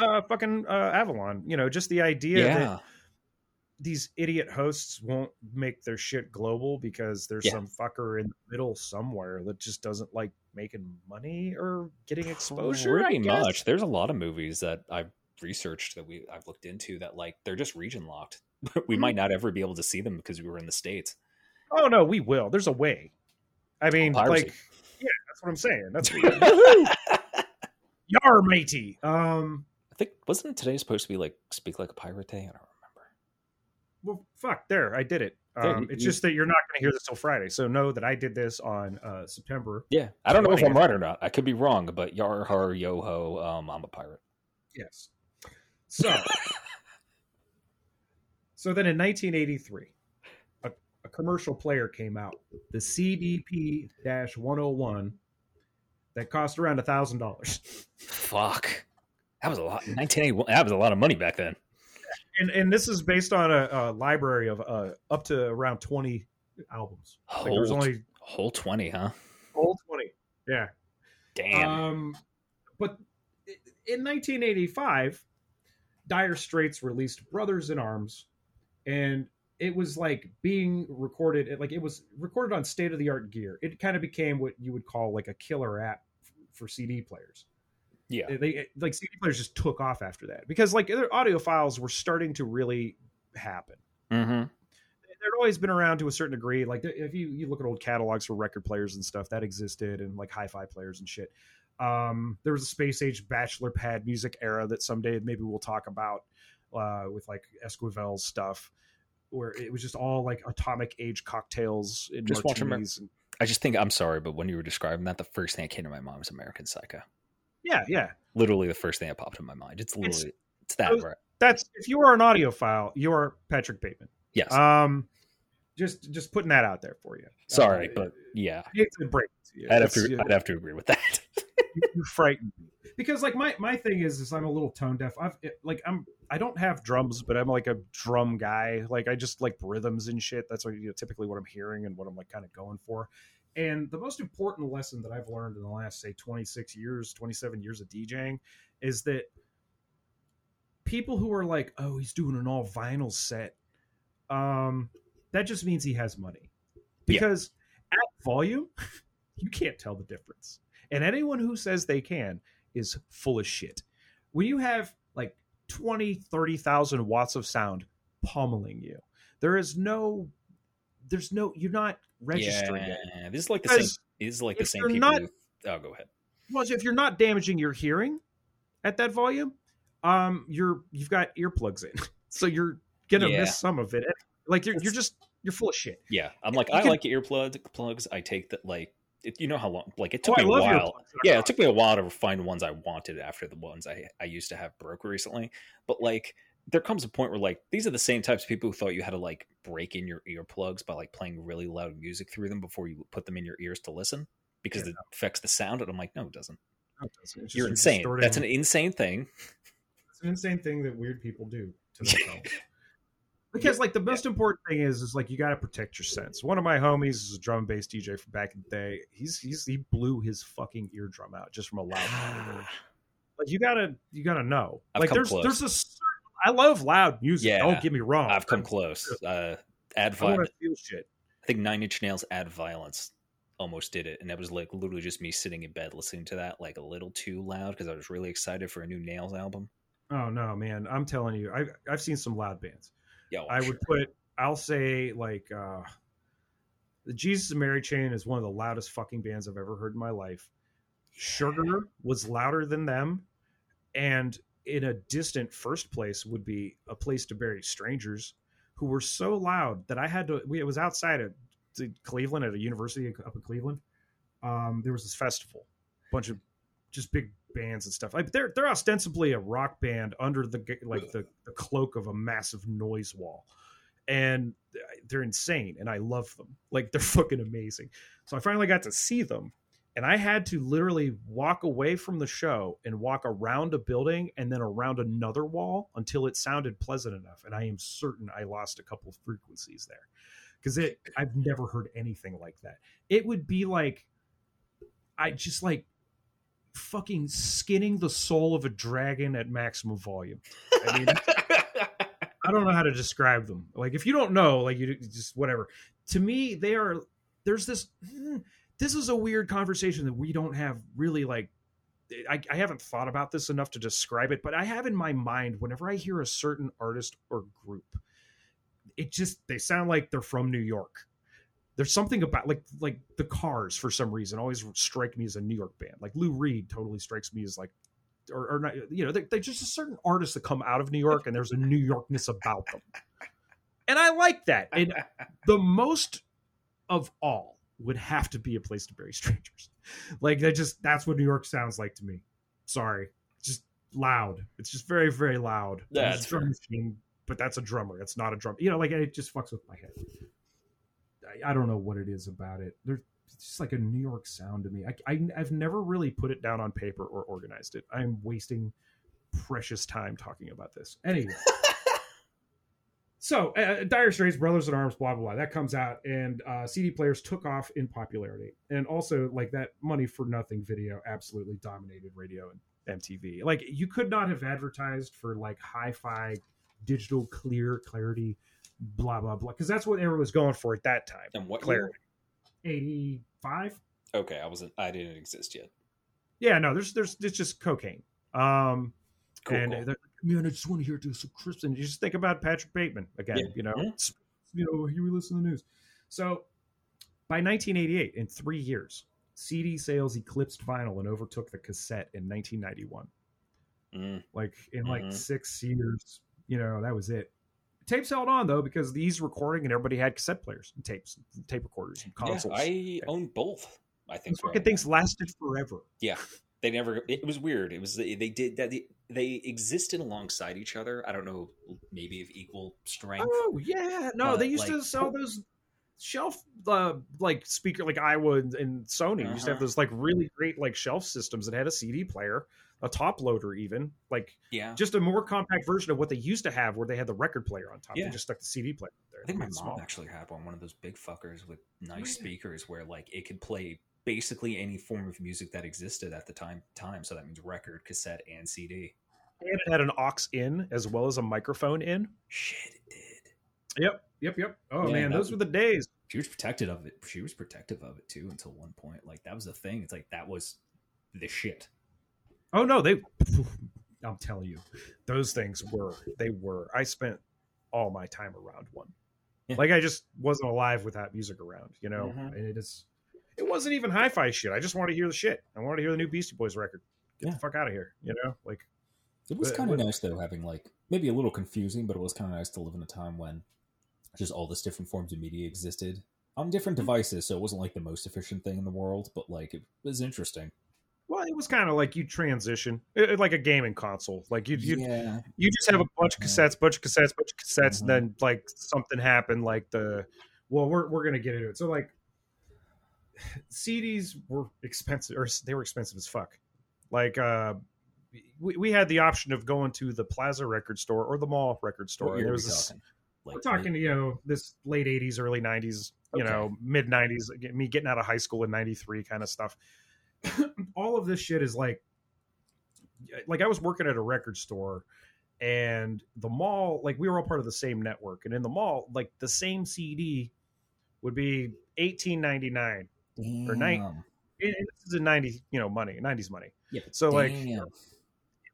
uh, fucking uh, Avalon, you know, just the idea Yeah, that these idiot hosts won't make their shit global because there's Yeah. some fucker in the middle somewhere that just doesn't like making money or getting exposure. Pretty much. There's a lot of movies that I've researched that we I've looked into that like they're just region locked. <laughs> we Mm-hmm. might not ever be able to see them because we were in the states. Oh no, we will. There's a way. I mean, Piracy. like, yeah, that's what I'm saying. That's <laughs> <laughs> yar matey. Um, I think wasn't today supposed to be like speak like a pirate day? I don't remember. well, fuck, there, I did it. There, Um, you- it's you- just that you're not going to hear this till Friday, so know that I did this on uh, September. Yeah, I don't know if I'm right or not. I could be wrong, but yar har yo ho, um, I'm a pirate. Yes. So, so then in 1983, a, a commercial player came out, the CDP 101, that cost around a thousand dollars. Fuck, that was a lot. 1981. That was a lot of money back then. And and this is based on a, a library of uh, up to around 20 albums. Like there was Whole- only Whole 20, huh? whole 20. Yeah. Damn. Um, but in 1985, Dire Straits released Brothers in Arms, and it was like being recorded. it- Like it was recorded on state of the art gear. It kind of became what you would call like a killer app for CD players. yeah. They, they like CD players just took off after that because like their audio files were starting to really happen Mm-hmm. they'd always been around to a certain degree. Like if you you look at old catalogs for record players and stuff, that existed, and like hi-fi players and shit. Um, there was a space age bachelor pad music era that someday maybe we'll talk about uh, with like Esquivel's stuff, where it was just all like atomic age cocktails and Just watch martinis. and- I just think I'm sorry, but when you were describing that, the first thing that came to my mind was American Psycho. yeah, yeah. Literally, the first thing that popped in my mind. It's literally it's, that those- right? That's if you are an audiophile, you are Patrick Bateman. Yes. Um, just just putting that out there for you. sorry, Uh, but yeah, I hate to break it to you. I'd have to I'd have to agree with that. <laughs> you, you frighten me because like my my thing is is I'm a little tone deaf. I've it- like I'm I don't have drums, but I'm like a drum guy. Like I just like rhythms and shit. That's what you know, typically what I'm hearing and what I'm like kind of going for. And the most important lesson that I've learned in the last say 26 years, 27 years of DJing is that people who are like, "Oh, he's doing an all vinyl set." Um that just means he has money. Yeah. Because at volume, <laughs> you can't tell the difference. And anyone who says they can is full of shit. When you have like 20, 30,000 watts of sound pummeling you, there is no, there's no, you're not registering it. this is like the same. Is like the same you're people. not- who- oh, go ahead. Well, if you're not damaging your hearing at that volume, um, you're, you've got earplugs in. <laughs> So you're going to Yeah. miss some of it. Like you're, you're just, you're full of shit. Yeah, I'm like You I can- like earplugs. Plugs. I take that like it, you know how long. Like it Oh, took I me a while. Yeah, it took me a while to find ones I wanted after the ones I I used to have broke recently. But like there comes a point where like these are the same types of people who thought you had to like break in your earplugs by like playing really loud music through them before you put them in your ears to listen because Yeah. it affects the sound. And I'm like, no, it doesn't. It's just- You're insane. distorting- That's an insane thing. It's an insane thing that weird people do to <laughs> themselves. Because like the most important thing is is like you got to protect your sense. One of my homies is a drum and bass DJ from back in the day. He's he's he blew his fucking eardrum out just from a loud. like you gotta you gotta know. I've like there's close. there's a certain I love loud music. Yeah, don't get me wrong. I've come close. <laughs> Uh, add violence. to feel shit. I think Nine Inch Nails add violence almost did it, and that was like literally just me sitting in bed listening to that like a little too loud because I was really excited for a new Nails album. Oh no, man! I'm telling you, I've I've seen some loud bands. Yo, I would put. I'll say like uh the Jesus and Mary Chain is one of the loudest fucking bands I've ever heard in my life. Sugar was louder than them, and in a distant first place would be a place to bury strangers, who were so loud that I had to. We, it was outside of Cleveland at a university up in Cleveland. Um, there was this festival, bunch of just big bands and stuff. Like they're they're ostensibly a rock band under the like the, the cloak of a massive noise wall, and they're insane. And I love them. Like they're <laughs> fucking amazing. So I finally got to see them, and I had to literally walk away from the show and walk around a building and then around another wall until it sounded pleasant enough. And I am certain I lost a couple of frequencies there because it I've never heard anything like that. It would be like I just like fucking skinning the soul of a dragon at maximum volume. I mean, <laughs> I don't know how to describe them. Like if you don't know, like you just whatever. To me, they are. There's this. hmm, This is a weird conversation that we don't have really like. I, I haven't thought about this enough to describe it, but I have in my mind whenever I hear a certain artist or group, it just they sound like they're from New York. There's something about like like the Cars for some reason always strike me as a New York band. Like Lou Reed totally strikes me as like or, or not, you know, they're, they're just a certain artists that come out of New York and there's a New Yorkness about them. And I like that. And the most of all would have to be a place to bury strangers. Like that just that's what New York sounds like to me. Sorry. Just loud. It's just very, very loud. Yeah, There's it's a drum fair. machine, but that's a drummer. It's not a drum. You know, like it just fucks with my head. I, I don't know what it is about it. There's just like a New York sound to me. I, I have never really put it down on paper or organized it. I'm wasting precious time talking about this. Anyway. <laughs> So, uh, Dire Straits, Brothers in Arms, blah blah blah. That comes out, and uh, CD players took off in popularity, and also like that money for nothing video absolutely dominated radio and MTV. Like you could not have advertised for like hi-fi, digital, clear, clarity, blah blah blah, because that's what everyone was going for at that time. and what Clarity. Eighty-five. Okay, I wasn't. I didn't exist yet. Yeah, no, there's there's it's just cocaine. Um, Cool. and cool. like, man, I just want to hear this some crisp. And you just think about Patrick Bateman again. Yeah. You know. It's- you know, he we listen to the news. So by 1988, in three years, CD sales eclipsed vinyl and overtook the cassette in 1991. Mm, Like in like Mhm. six years, you know, that was it. Tapes held on though because these recording and everybody had cassette players and tapes, tape recorders and yeah, consoles. I own both. I think These fucking things lasted forever. Yeah, they never. It was weird. It was they they did that. They, they existed alongside each other. I don't know, maybe of equal strength. Oh yeah, no, they used to sell those shelf uh, like speaker like Aiwa and, and Sony used to have Uh-huh. those like really great like shelf systems that had a CD player, a top loader even like Yeah, just a more compact version of what they used to have where they had the record player on top. Yeah. They just stuck the CD player there. I think my mom small. actually had one, one of those big fuckers with nice speakers where like it could play basically any form of music that existed at the time. Time, so that means record, cassette, and CD. And it had an aux in as well as a microphone in. Shit, it did. Yep, yep, yep. Oh Yeah, man, those was- were the days. She was protective of it. She was protective of it too until one point. Like that was the thing. It's like that was the shit. Oh no, they. <laughs> I'm telling you, those things were. They were. I spent all my time around one. Yeah. Like I just wasn't alive without music around, you know. Mhm. And it is. It wasn't even hi-fi shit. I just wanted to hear the shit. I wanted to hear the new Beastie Boys record. Get Yeah. the fuck out of here, you know. Like It was kind of nice though, having like maybe a little confusing, but it was kind of nice to live in a time when just all this different forms of media existed on different Mm-hmm. devices. So it wasn't like the most efficient thing in the world, but like it was interesting. Well, it was kind of like you transition, it, like a gaming console. Like you, you, yeah, you just have a bunch of cassettes, bunch of cassettes, bunch of cassettes, Mhm. and then like something happened, like the. Well, we're we're gonna get into it. So like, CDs were expensive, or they were expensive as fuck. Like, uh, we, we had the option of going to the Plaza record store or the mall record store. there was this, talking? Like, we're talking, you know, this late '80s, early '90s, you Okay. know, mid '90s. Me getting out of high school in '93, kind of stuff. <coughs> All of this shit is like, like I was working at a record store, and the mall like we were all part of the same network and in the mall like the same cd would be 18.99 Or night. Damn. and this is in 90 you know money 90s money Yeah, So, like,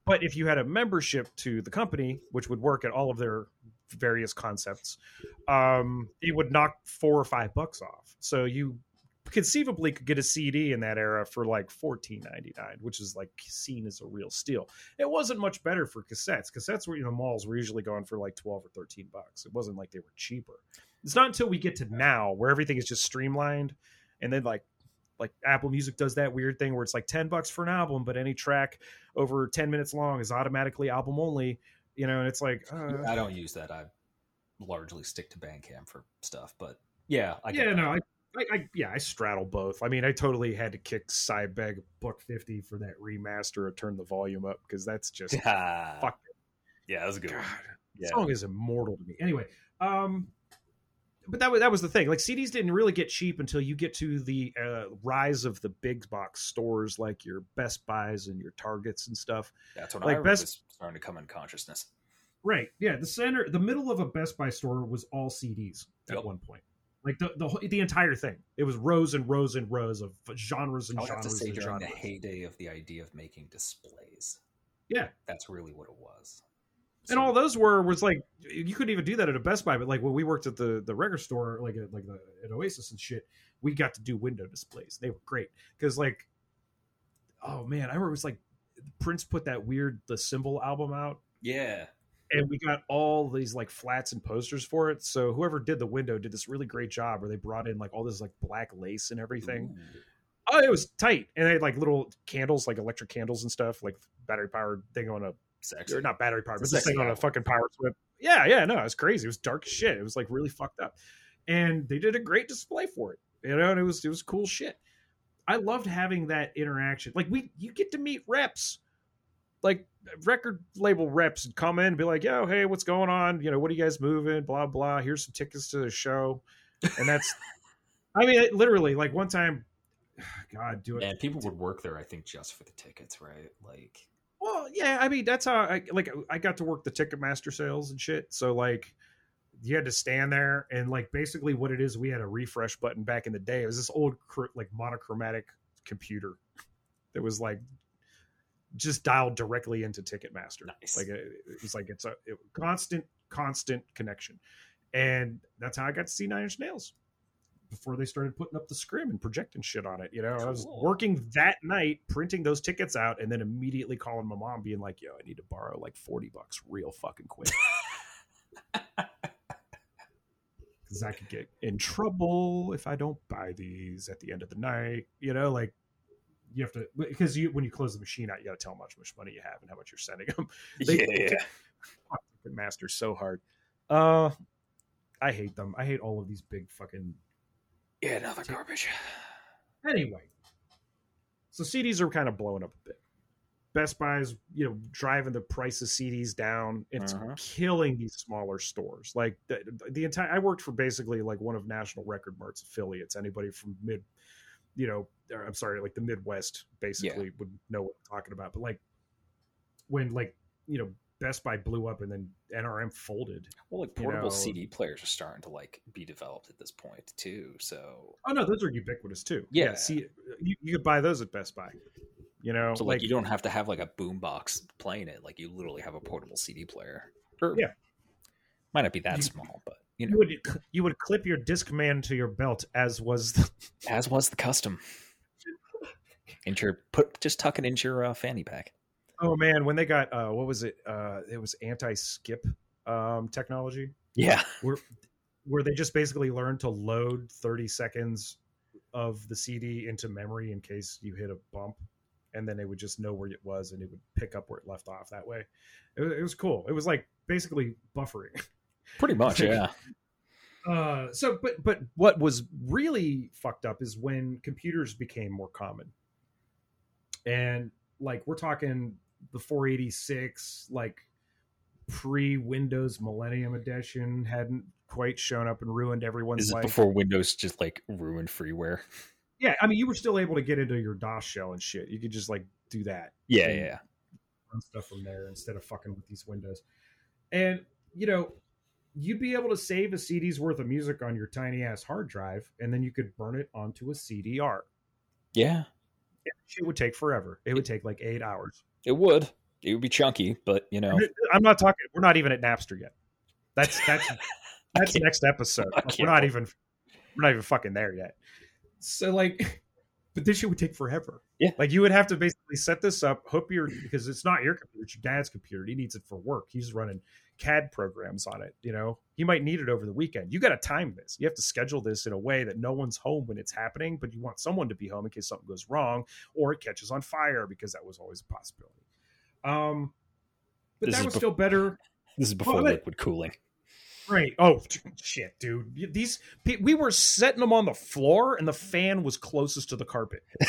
but if you had a membership to the company which would work at all of their various concepts um it would knock four or five bucks off so you conceivably could get a cd in that era for like 14.99 which is like seen as a real steal. It wasn't much better for cassettes. Cassettes were you know malls were usually going for like 12 or 13 bucks. It wasn't like they were cheaper. It's not until we get to now where everything is just streamlined and then like like apple music does that weird thing where it's like 10 bucks for an album but any track over 10 minutes long is automatically album only you know and it's like uh, I don't use that. I largely stick to Bandcamp for stuff, but yeah, I yeah no I, I, I yeah i straddle both i mean i totally had to kick Cybeg Book 50 for that remaster of turn the volume up because that's just Ah, <laughs> fuck yeah, that was a good God. Yeah. song is immortal to me anyway um but that was that was the thing like cds didn't really get cheap until you get to the uh, rise of the big box stores like your best buys and your targets and stuff That's when like I best- was starting to come in consciousness. Right. Yeah. The center, the middle of a Best Buy store was all CDs at Yep. one point. Like the, the the entire thing. It was rows and rows and rows of genres and I would have to genres say during the heyday of the idea of making displays. Yeah. That's really what it was. And all those were was like you couldn't even do that at a Best Buy, but like when we worked at the the record store, like at, like the, at Oasis and shit, we got to do window displays. They were great because like, oh man, I remember it was like Prince put that weird the symbol album out, Yeah. And we got all these like flats and posters for it. So whoever did the window did this really great job where they brought in like all this like black lace and everything. Ooh. Oh, it was tight, and they had like little candles, like electric candles and stuff, like battery powered thing on a Sexy. or not battery powered, but this thing on a fucking power whip. Yeah, yeah, no, it was crazy. It was dark shit. It was like really fucked up, and they did a great display for it. You know, and it was it was cool shit. I loved having that interaction. Like we, you get to meet reps, like record label reps, and come in and be like, "Yo, hey, what's going on? You know, what are you guys moving? Blah blah. Here's some tickets to the show," and that's. I mean, it, literally, like one time, <sighs> God, do it. And people would work there, I think, just for the tickets, right? Like, Well, yeah, I mean that's how I like I got to work the Ticketmaster sales and shit. So like you had to stand there and like basically what it is we had a refresh button back in the day. It was this old like monochromatic computer that was like just dialed directly into Ticketmaster. Nice. Like it, it was like it's a it, constant constant connection. And that's how I got to see Nine Inch Nails before they started putting up the scrim and projecting shit on it. You know, I was working that night, printing those tickets out, and then immediately calling my mom, being like, "Yo, I need to borrow like forty bucks, real fucking quick." <laughs> Because I could get in trouble if I don't buy these at the end of the night. You know, like you have to because you when you close the machine out, you got to tell them how much money you have and how much you're sending them. <laughs> They- yeah. Fuck <laughs> Ticketmaster so hard. Uh, I hate them. I hate all of these big fucking Yeah, no, they're garbage. Anyway, so CDs are kind of blowing up a bit. Best Buy's, you know, driving the price of CDs down. It's Uh-huh. killing these smaller stores. Like the, the entire, I worked for basically like one of National Record Mart's affiliates. Anybody from mid, you know, or, I'm sorry, like the Midwest basically would know what I'm talking about. But like when like you know Best Buy blew up and then NRM folded. Well, like You portable know- CD players are starting to like be developed at this point too. So, Oh no, those are ubiquitous too. Yeah. see, you, you could buy those at Best Buy. You know, so like, you don't have to have like a boom box playing it. Like you literally have a portable CD player. Or, Yeah. might not be that You- small, but you you know, would you would clip your Discman to your belt, as was the, as was the custom. Into your put just tuck it into your uh, fanny pack. oh man when they got uh what was it uh it was anti skip um technology. Yeah, where where they just basically learned to load 30 seconds of the CD into memory in case you hit a bump and then they would just know where it was and it would pick up where it left off that way. It, it was cool. It was like basically buffering. Pretty <laughs> much. Yeah, uh so but but what was really fucked up is when computers became more common and like we're talking the 486 like pre windows millennium edition hadn't quite shown up and ruined everyone's is it life before Windows just like ruined freeware? yeah i mean you were still able to get into your dos shell and shit you could just like do that Yeah, And- yeah. run stuff from there instead of fucking with these windows. And you know, you'd be able to save a CD's worth of music on your tiny ass hard drive, and then you could burn it onto a CDR. Yeah, It would take forever. It would take like eight hours. it would. It would be chunky, but you know, I'm not talking. We're not even at Napster yet. That's that's <laughs> that's next episode. Like, we're not even we're not even fucking there yet. So like, <laughs> but this shit would take forever. Yeah. like you would have to basically set this up, hook your because it's not your computer, it's your dad's computer. He needs it for work. He's running CAD programs on it. You know, he might need it over the weekend. You got to time this. You have to schedule this in a way that no one's home when it's happening, but you want someone to be home in case something goes wrong or it catches on fire because that was always a possibility. Um, but This that was bef- still better. this is before Well, liquid cooling. Right. Oh shit, dude. These we were setting them on the floor, and the fan was closest to the carpet. <laughs>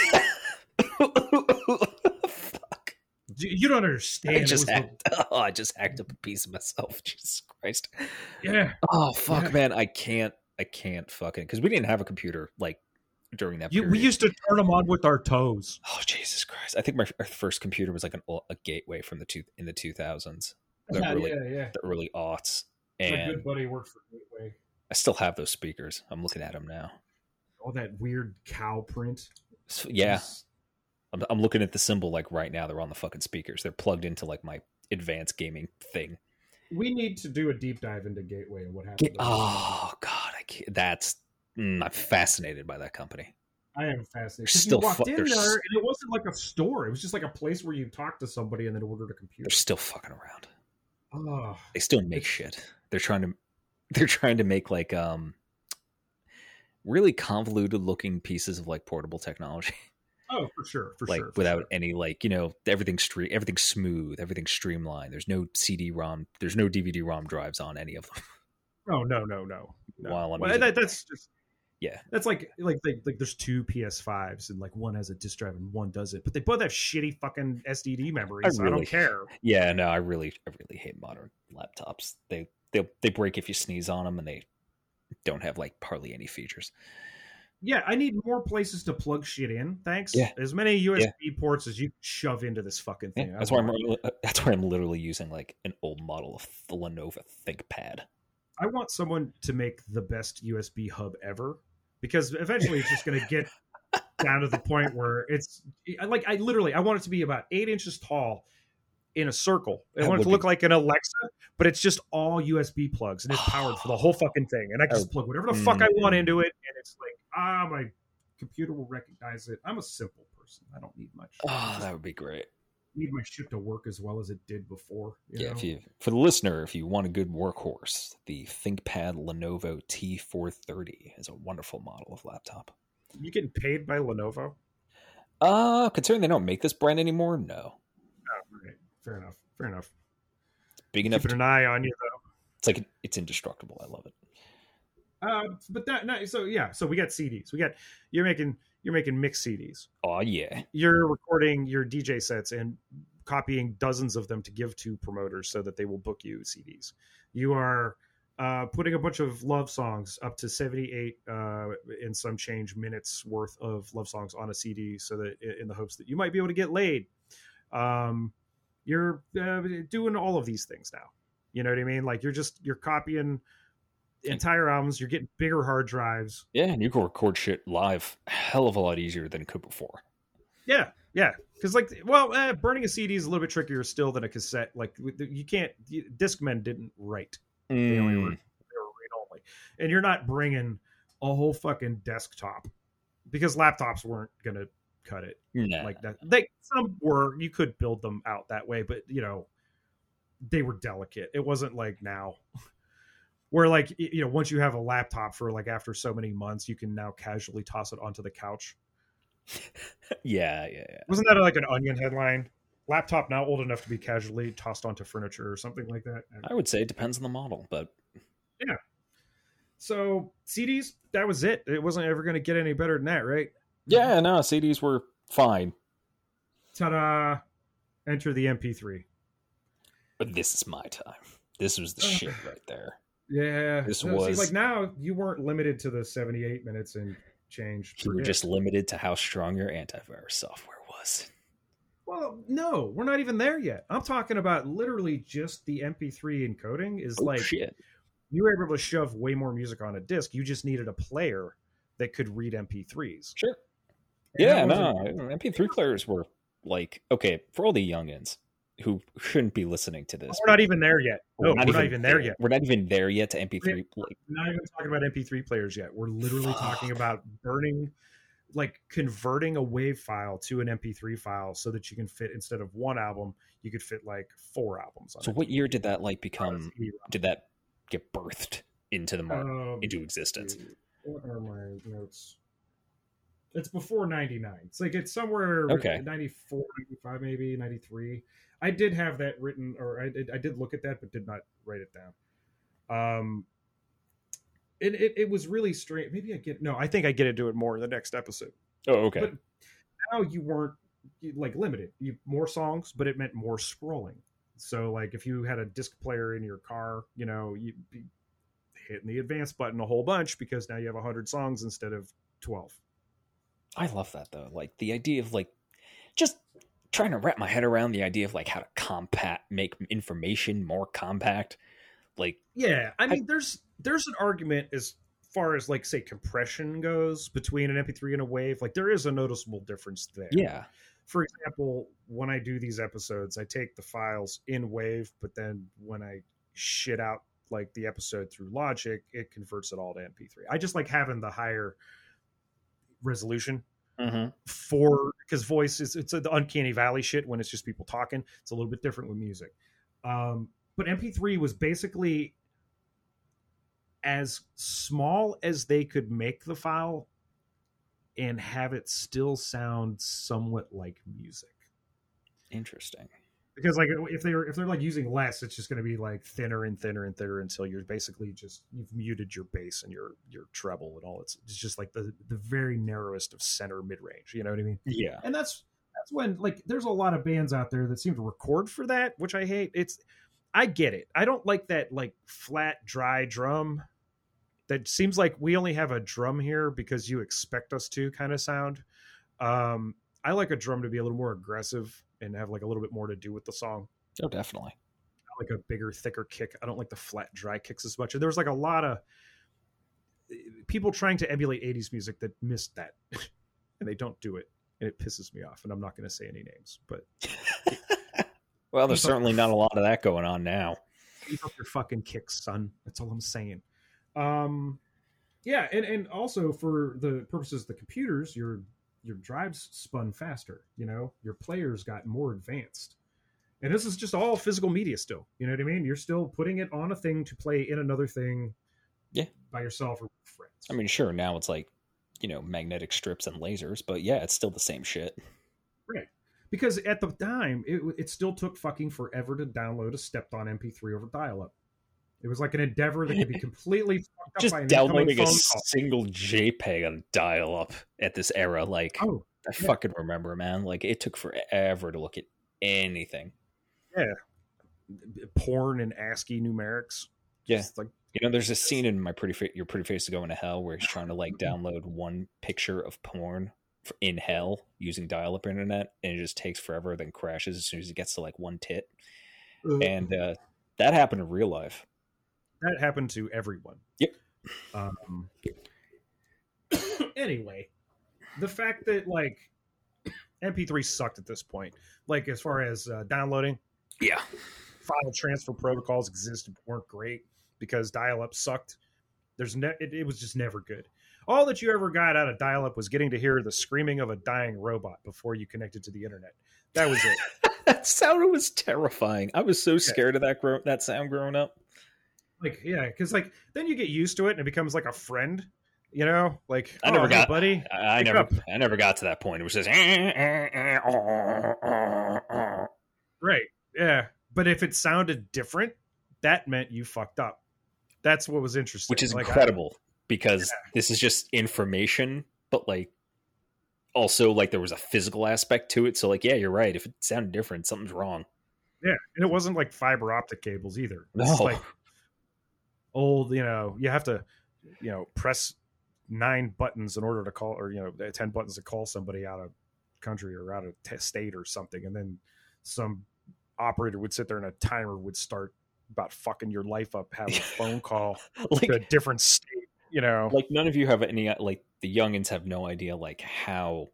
You, don't understand. I just was the- hacked. <laughs> Oh, I just hacked up a piece of myself. <laughs> Jesus Christ! yeah. Oh fuck, Yeah. man! I can't. I can't fucking because we didn't have a computer like during that. You, period. we used to turn them on with our toes. Oh Jesus Christ! I think my first computer was like an, a gateway from the two in the two thousands, <laughs> the Yeah, early yeah, yeah. the early aughts, My good buddy worked for Gateway. I still have those speakers. I'm looking at them now. All that weird cow print. So, yeah, Just- I'm, I'm looking at the symbol like right now. They're on the fucking speakers. They're plugged into like my advanced gaming thing. We need to do a deep dive into Gateway and what happened. Them. oh god, I can't, that's mm, I'm fascinated by that company. I am fascinated. They're still you walked fu- in there, and it wasn't like a store. It was just like a place where you talked to somebody and then ordered a computer. They're still fucking around. Oh, They still make shit. They're trying to <laughs> they're trying to make like um really convoluted looking pieces of like portable technology. <laughs> oh, for sure, for like sure. for without sure. any like you know everything's stre- everything's smooth everything's streamlined there's no cd-rom there's no dvd-rom drives on any of them <laughs> Oh no, no, no. no. While I'm Well, using- that, that's just yeah that's like, like like like there's two PS5s and like one has a disk drive and one doesn't, but they both have shitty fucking SDD memories. so I don't care. yeah no i really i really hate modern laptops they they they break if you sneeze on them and they don't have like hardly any features Yeah, I need more places to plug shit in. Thanks. Yeah. As many USB ports as you shove into this fucking thing. I that's why i'm want- uh, that's why i'm literally using like an old model of the lenovo thinkpad I want someone to make the best USB hub ever because eventually it's just going to get <laughs> down to the point where it's like I literally I want it to be about eight inches tall in a circle. I That want it would to be- look like an Alexa, but it's just all USB plugs and it's <sighs> powered for the whole fucking thing. And I just plug whatever the fuck I want Mm. into it, and it's like ah, my computer will recognize it. I'm a simple person. I don't need much. Oh that would be great need my shit to work as well as it did before. you yeah know? if you for the listener if you want a good workhorse the thinkpad lenovo t430 is a wonderful model of laptop you getting paid by Lenovo? Uh, considering they don't make this brand anymore, no. Oh, right. Fair enough. Fair enough. Big enough. Keeping To, an eye on you though. it's like it's indestructible. I love it. Uh, but that no, so yeah, so we got CDs. We got you're making you're making mixed CDs. Oh yeah, You're recording your DJ sets and copying dozens of them to give to promoters so that they will book you CDs. You are uh, putting a bunch of love songs up to 78 uh, in some change minutes worth of love songs on a CD so that in the hopes that you might be able to get laid. Um, you're uh, doing all of these things now. You know what I mean? Like you're just you're copying entire albums. You're getting bigger hard drives. yeah. And you can record shit live hell of a lot easier than it could before. Yeah, yeah. Because like, well, eh, burning a CD is a little bit trickier still than a cassette. Like you can't. Discmen didn't write. They only were Mm, they were read only, and you're not bringing a whole fucking desktop because laptops weren't gonna cut it like that. They some were. You could build them out that way, but you know, they were delicate. It wasn't like now. <laughs> Where like you know, once you have a laptop for like after so many months, you can now casually toss it onto the couch. <laughs> yeah, yeah, yeah. Wasn't that like an onion headline? Laptop now old enough to be casually tossed onto furniture or something like that. I would say it depends on the model, but yeah. So CDs, that was it. It wasn't ever going to get any better than that, right? Yeah, no, CDs were fine. Ta-da! Enter the MP3. But this is my time. This was the Oh. shit right there. Yeah, This No, see, was- like now you weren't limited to the seventy-eight minutes and change. You were just limited to how strong your antivirus software was. Well, no, we're not even there yet. I'm talking about literally just the MP3 encoding is Oh, like shit. you were able to shove way more music on a disc. You just needed a player that could read MP3s. Sure. Yeah, no, MP3 players were like okay for all the youngins who shouldn't be listening to this. We're not even there yet. No, we're not even there yet. We're not even there yet to MP3. We're not even talking about MP3 players yet. We're literally talking about burning, like converting a WAV file to an MP3 file so that you can fit instead of one album, you could fit like four albums. On so what year did that like become? Did that get birthed into the market Um, into existence? What are my notes? It's before 99. It's like it's somewhere Okay. 94, 95 maybe, 93. I did have that written or I did I did look at that but did not write it down. Um it, it, it was really strange. Maybe I get no. I think I get into it more in the next episode. Oh, okay. But now you weren't like limited. You more songs, but it meant more scrolling. So like if you had a disc player in your car, you know, you'd be hitting the advance button a whole bunch because now you have 100 songs instead of 12. I love that though. Like the idea of like just trying to wrap my head around the idea of like how to compact make information more compact. Like Yeah, I mean there's there's an argument as far as like say compression goes between an MP3 and a wave. Like there is a noticeable difference there. yeah, For example, when I do these episodes, I take the files in wave, but then when I shit out like the episode through Logic, it converts it all to MP3. I just like having the higher resolution mm-hmm. for because voice is it's the uncanny valley shit when it's just people talking. It's a little bit different with music. Um, but MP3 was basically as small as they could make the file and have it still sound somewhat like music. interesting. Because like if they're if they're like using less, it's just going to be like thinner and thinner and thinner until you're basically just you've muted your bass and your your treble and all. It's it's just like the the very narrowest of center mid range. You know what I mean? Yeah, and that's that's when like there's a lot of bands out there that seem to record for that which i hate it's i get it i don't like that like flat dry drum that seems like we only have a drum here because you expect us to kind of sound um i like a drum to be a little more aggressive and have like a little bit more to do with the song. Oh definitely. I like a bigger thicker kick. I don't like the flat dry kicks as much. And there was like a lot of eh, people trying to emulate 80s music that missed that <laughs> and they don't do it and it pisses me off and i'm not going to say any names but <laughs> Well, there's certainly not a lot of that going on now. keep up your fucking kicks son. That's all i'm saying. Um yeah and and also for the purposes of the computers your your drives spun faster you know your players got more advanced and this is just all physical media still you know what i mean you're still putting it on a thing to play in another thing Yeah. by yourself or with friends I mean, sure, now it's like you know magnetic strips and lasers, but yeah, it's still the same shit. Right. Because at the time, it, it still took fucking forever to download a stepped on MP3 over dial up. It was like an endeavor that could be completely <laughs> fucked up Just by an incoming downloading a single JPEG on dial up at this era, like Oh, I yeah. fucking remember, man. Like it took forever to look at anything. Yeah, porn and ASCII numerics. Yeah. Just like, You know, there's a scene in my pretty fa- your pretty face to going to hell where he's <laughs> trying to like download one picture of porn in hell using dial-up internet, and it just takes forever, then crashes as soon as he gets to like one tit, and uh, that happened in real life. That happened to everyone. Yep. Um, <coughs> anyway, the fact that like MP3 sucked at this point, like as far as uh, downloading, Yeah, file transfer protocols existed weren't great because dial-up sucked. There's ne- it, it was just never good. All that you ever got out of dial-up was getting to hear the screaming of a dying robot before you connected to the internet. That was it. <laughs> that sound was terrifying. I was so scared of that gro- that sound growing up. Like yeah, because like then you get used to it and it becomes like a friend. You know, like I never "Oh, hey, got- buddy. I, I never, up. I never got to that point. It was just. "Eh, Right. Yeah. But if it sounded different, that meant you fucked up. That's what was interesting. which is Like, I- incredible because this is just information, but like also like there was a physical aspect to it. So like, yeah, you're right. If it sounded different, something's wrong. yeah, and it wasn't like fiber optic cables either. No. It's like old. You know, you have to, you know, press nine buttons in order to call, or you know, uh, ten buttons to call somebody out of country or out of t- state or something, and then some operator would sit there and a timer would start about fucking your life up, have a <laughs> phone call like to a different state. You know, like none of you have any uh, like the youngins have no idea like how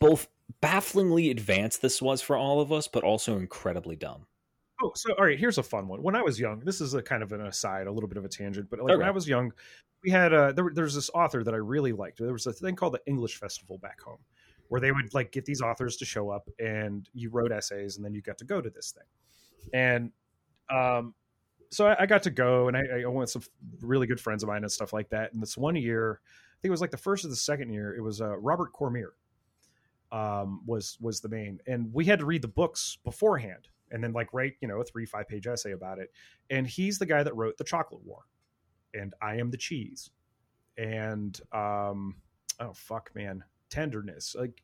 both bafflingly advanced this was for all of us, but also incredibly dumb. Oh, so all right. Here's a fun one. When I was young, this is a kind of an aside, a little bit of a tangent, but like when I was young, we had uh there, there's this author that I really liked. There was a thing called the English Festival back home, where they would like get these authors to show up, and you wrote essays, and then you got to go to this thing, and um, so I, I got to go, and I, I went with some really good friends of mine and stuff like that. And this one year, I think it was like the first or the second year, it was uh, Robert Cormier um, was was the main, and we had to read the books beforehand, and then like write you know a three five page essay about it. And he's the guy that wrote the Chocolate War, and I am the cheese, and um, oh fuck man, tenderness like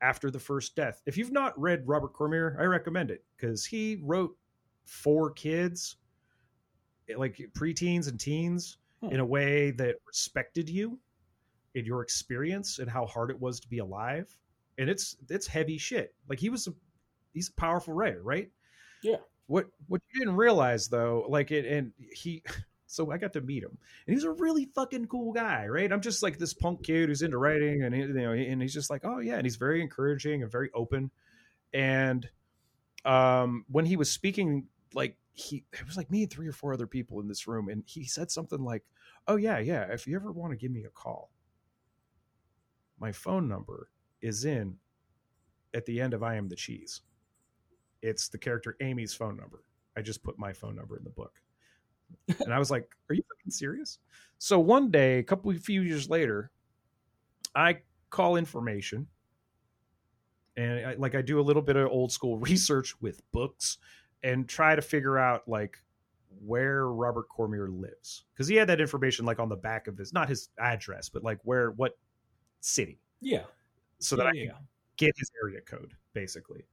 after the first death. If you've not read Robert Cormier, I recommend it because he wrote for kids, like preteens and teens, Hmm. in a way that respected you in your experience and how hard it was to be alive. And it's it's heavy shit. Like he was a he's a powerful writer, right? Yeah. What what you didn't realize though, like it and he <laughs> so I got to meet him, and he's a really fucking cool guy, right? I'm just like this punk kid who's into writing, and you know, and he's just like, oh yeah, and he's very encouraging and very open. And um, when he was speaking, like he, it was like me and three or four other people in this room, and he said something like, "Oh yeah, yeah, if you ever want to give me a call, my phone number is in at the end of I am the cheese. It's the character Amy's phone number. I just put my phone number in the book." <laughs> and I was like, "Are you fucking serious?" So one day, a couple of few years later, I call information, and I, like I do a little bit of old school <laughs> research with books, and try to figure out like where Robert Cormier lives because he had that information like on the back of his not his address, but like where what city, Yeah. so that I yeah. get his area code basically.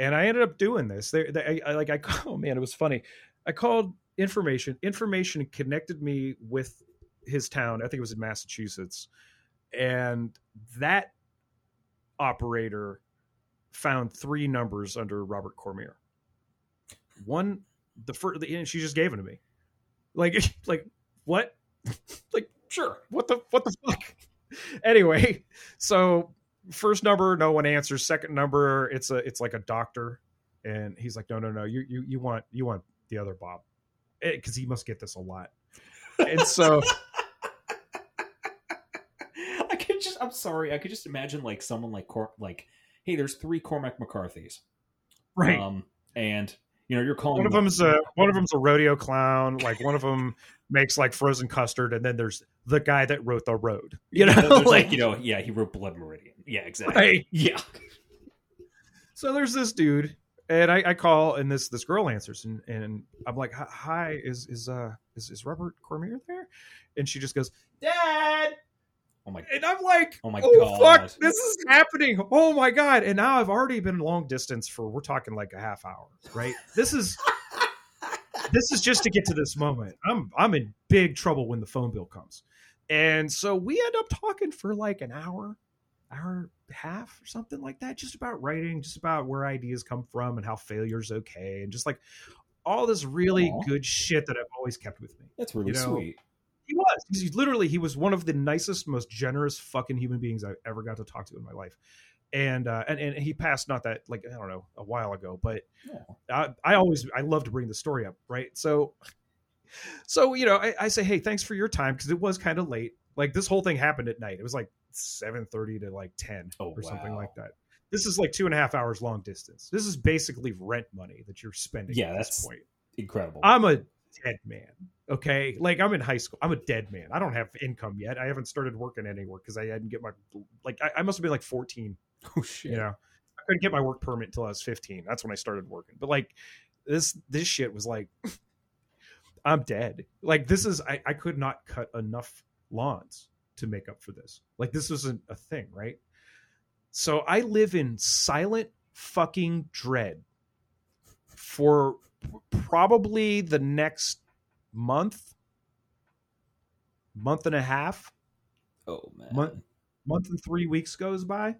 And I ended up doing this. They, they, I, like I <laughs> oh man, it was funny. I called information. Information connected me with his town. I think it was in Massachusetts, and that operator found three numbers under Robert Cormier. One, the first, the, and she just gave it to me. Like, <laughs> like what? <laughs> like, sure. What the what the fuck? Anyway, so first number, no one answers. Second number, it's a it's like a doctor, and he's like, no, no, no, you you you want you want the other Bob, because he must get this a lot. And so, <laughs> I could just I'm sorry, I could just imagine like someone like Cor- like, hey, there's three Cormac McCarthy's. right, Um and you know, you're calling one of them- them's a one of them's a rodeo clown. Like one of them makes like frozen custard, and then there's the guy that wrote the road. <laughs> You know, there's like, you know, yeah, he wrote Blood Meridian. Yeah, exactly. Right. Yeah. so there's this dude and I, I call and this this girl answers and, and i'm like "Hi- hi is is uh is, is robert cormier there and she just goes dad Oh my and i'm like Oh my oh God. fuck this is happening. Oh my god. And now i've already been long distance for we're talking like a half hour right? This is <laughs> this is just to get to this moment. I'm i'm in big trouble when the phone bill comes. And so we end up talking for like an hour hour half or something like that just about writing just about where ideas come from and how failure's okay. And just like all this really Aw. good shit that i've always kept with me That's really You know, sweet. He was he's literally he was one of the nicest most generous fucking human beings i ever got to talk to in my life and uh and, and he passed not that like i don't know a while ago but. I, I always I love to bring the story up, right? So, so you know, I, I say, hey, thanks for your time because it was kind of late. Like this whole thing happened at night. It was like seven thirty to like ten Oh, or something like that. This is like two and a half hours long distance. This is basically rent money that you're spending. Yeah, at this that's- point. Incredible. I'm a dead man. Okay, like I'm in high school. I'm a dead man. I don't have income yet. I haven't started working anywhere because I didn't get my like. I, I must have been like 14 <laughs> oh shit. you know i couldn't get my work permit until i was 15 that's when i started working but like this this shit was like <laughs> i'm dead like this is I, I could not cut enough lawns to make up for this like this wasn't a thing right so i live in silent fucking dread for probably the next month month and a half Oh man. What? month and three weeks goes by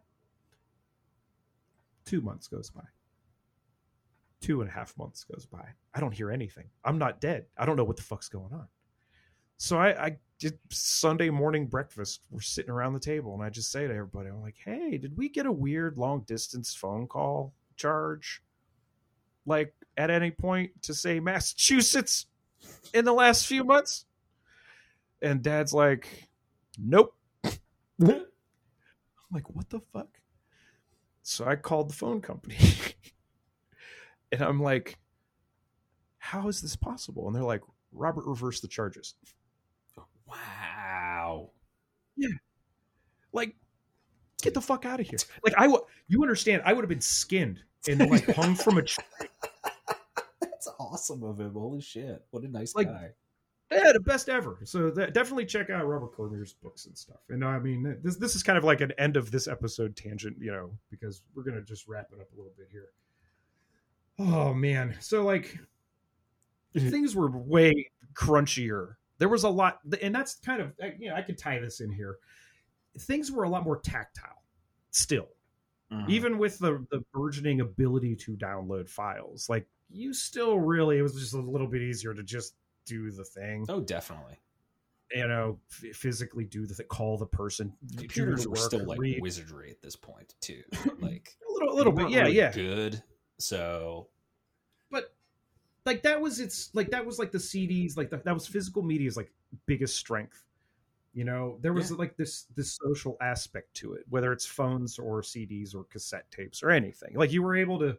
Two months goes by. Two and a half months goes by. I don't hear anything. I'm not dead. I don't know what the fuck's going on. So I, I did Sunday morning breakfast. We're sitting around the table, and I just say to everybody, I'm like, hey, did we get a weird long distance phone call charge? Like at any point to say Massachusetts in the last few months? And dad's like, nope. I'm like, what the fuck? So I called the phone company. <laughs> and I'm like, how is this possible? And they're like, Robert reversed the charges. Wow. Yeah. Like, get the fuck out of here. Like, I w- you understand, I would have been skinned and like hung from a tree. That's awesome of him. Holy shit. What a nice Like, guy. Yeah, the best ever. So that, definitely check out Robert Cormier's books and stuff. And I mean, this this is kind of like an end of this episode tangent, you know, because we're gonna just wrap it up a little bit here. Oh man, so like things were way crunchier. There was a lot, and that's kind of you know I could tie this in here. Things were a lot more tactile still, Mhm. even with the the burgeoning ability to download files. Like you still really, it was just a little bit easier to just do the thing Oh, definitely. you know, f- physically do the th- call the person. Computers were still like read. wizardry at this point too. <laughs> Like a little, a little bit, yeah, really yeah. Good. So But like that was its like that was like the CDs, like the, that was physical media's like biggest strength. You know, there was Yeah. like this this social aspect to it, whether it's phones or CDs or cassette tapes or anything. Like you were able to.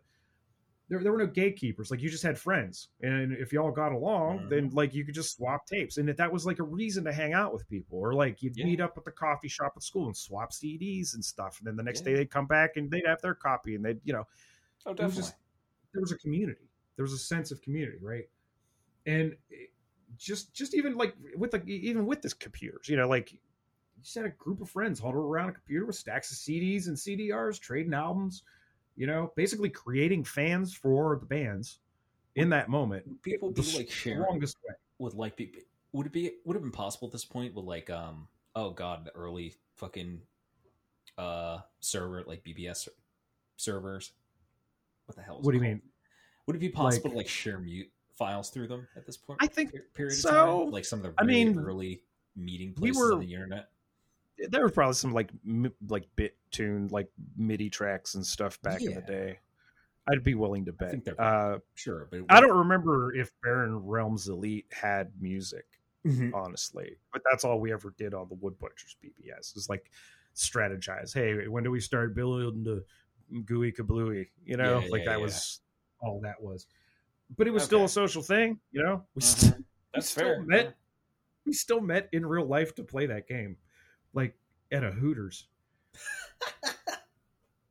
There, there were no gatekeepers. Like you just had friends, and if y'all got along, Mhm. then like you could just swap tapes, and that that was like a reason to hang out with people, or like you'd Yeah. meet up at the coffee shop at school and swap CDs and stuff, and then the next Yeah. day they'd come back and they'd have their copy, and they'd you know Oh was definitely. just- there was a community there was a sense of community right and just just even like with like even with this computers you know like you just had a group of friends huddled around a computer with stacks of cds and cdrs trading albums you know basically creating fans for the bands in that moment People the like sharing strongest way. would like be would it be would it have been possible at this point with like um oh god the early fucking uh server like BBS servers? What the hell is what do you called? mean? Would it be possible Like- to like share mute files through them at this point I think period so. of time? Like some of the I really mean, early meeting we places were- on the internet there was probably some like m- like bit tuned like midi tracks and stuff back in the day i'd be willing to bet uh sure but I don't remember if Barren Realms Elite had music, Mhm. honestly, but that's all we ever did on the Wood Butchers BBS is like strategize. Hey, when do we start building the gooey kablooey? You know, Yeah, like yeah, that yeah. was all that was. But it was still a social thing, you know. We, st- that's still fair met- yeah. we still met in real life to play that game, like at a Hooters.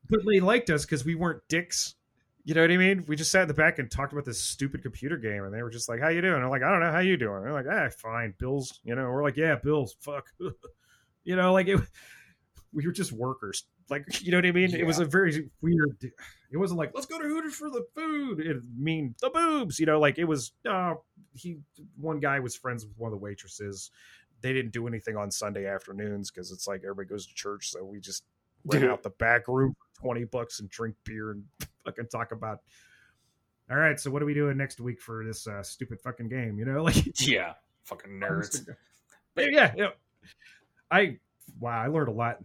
but they liked us because we weren't dicks. You know what I mean? We just sat in the back and talked about this stupid computer game, and they were just like, "How you doing?" I'm like, "I don't know. How you doing?" They're like, "Ah, fine, Bills." You know, we're like, "Yeah, Bills." Fuck. <laughs> you know, like it. We were just workers. Like, <laughs> you know what I mean? It was a very weird. It wasn't like, "Let's go to Hooters for the food." It mean the boobs. You know, like it was. Uh, he one guy was friends with one of the waitresses. They didn't do anything on Sunday afternoons because it's like everybody goes to church, so we just rent Dude. out the back room for 20 bucks and drink beer and <laughs> fucking talk about all right so what are we doing next week for this uh, stupid fucking game? You know <laughs> like yeah fucking nerds. but yeah you know, i wow i learned a lot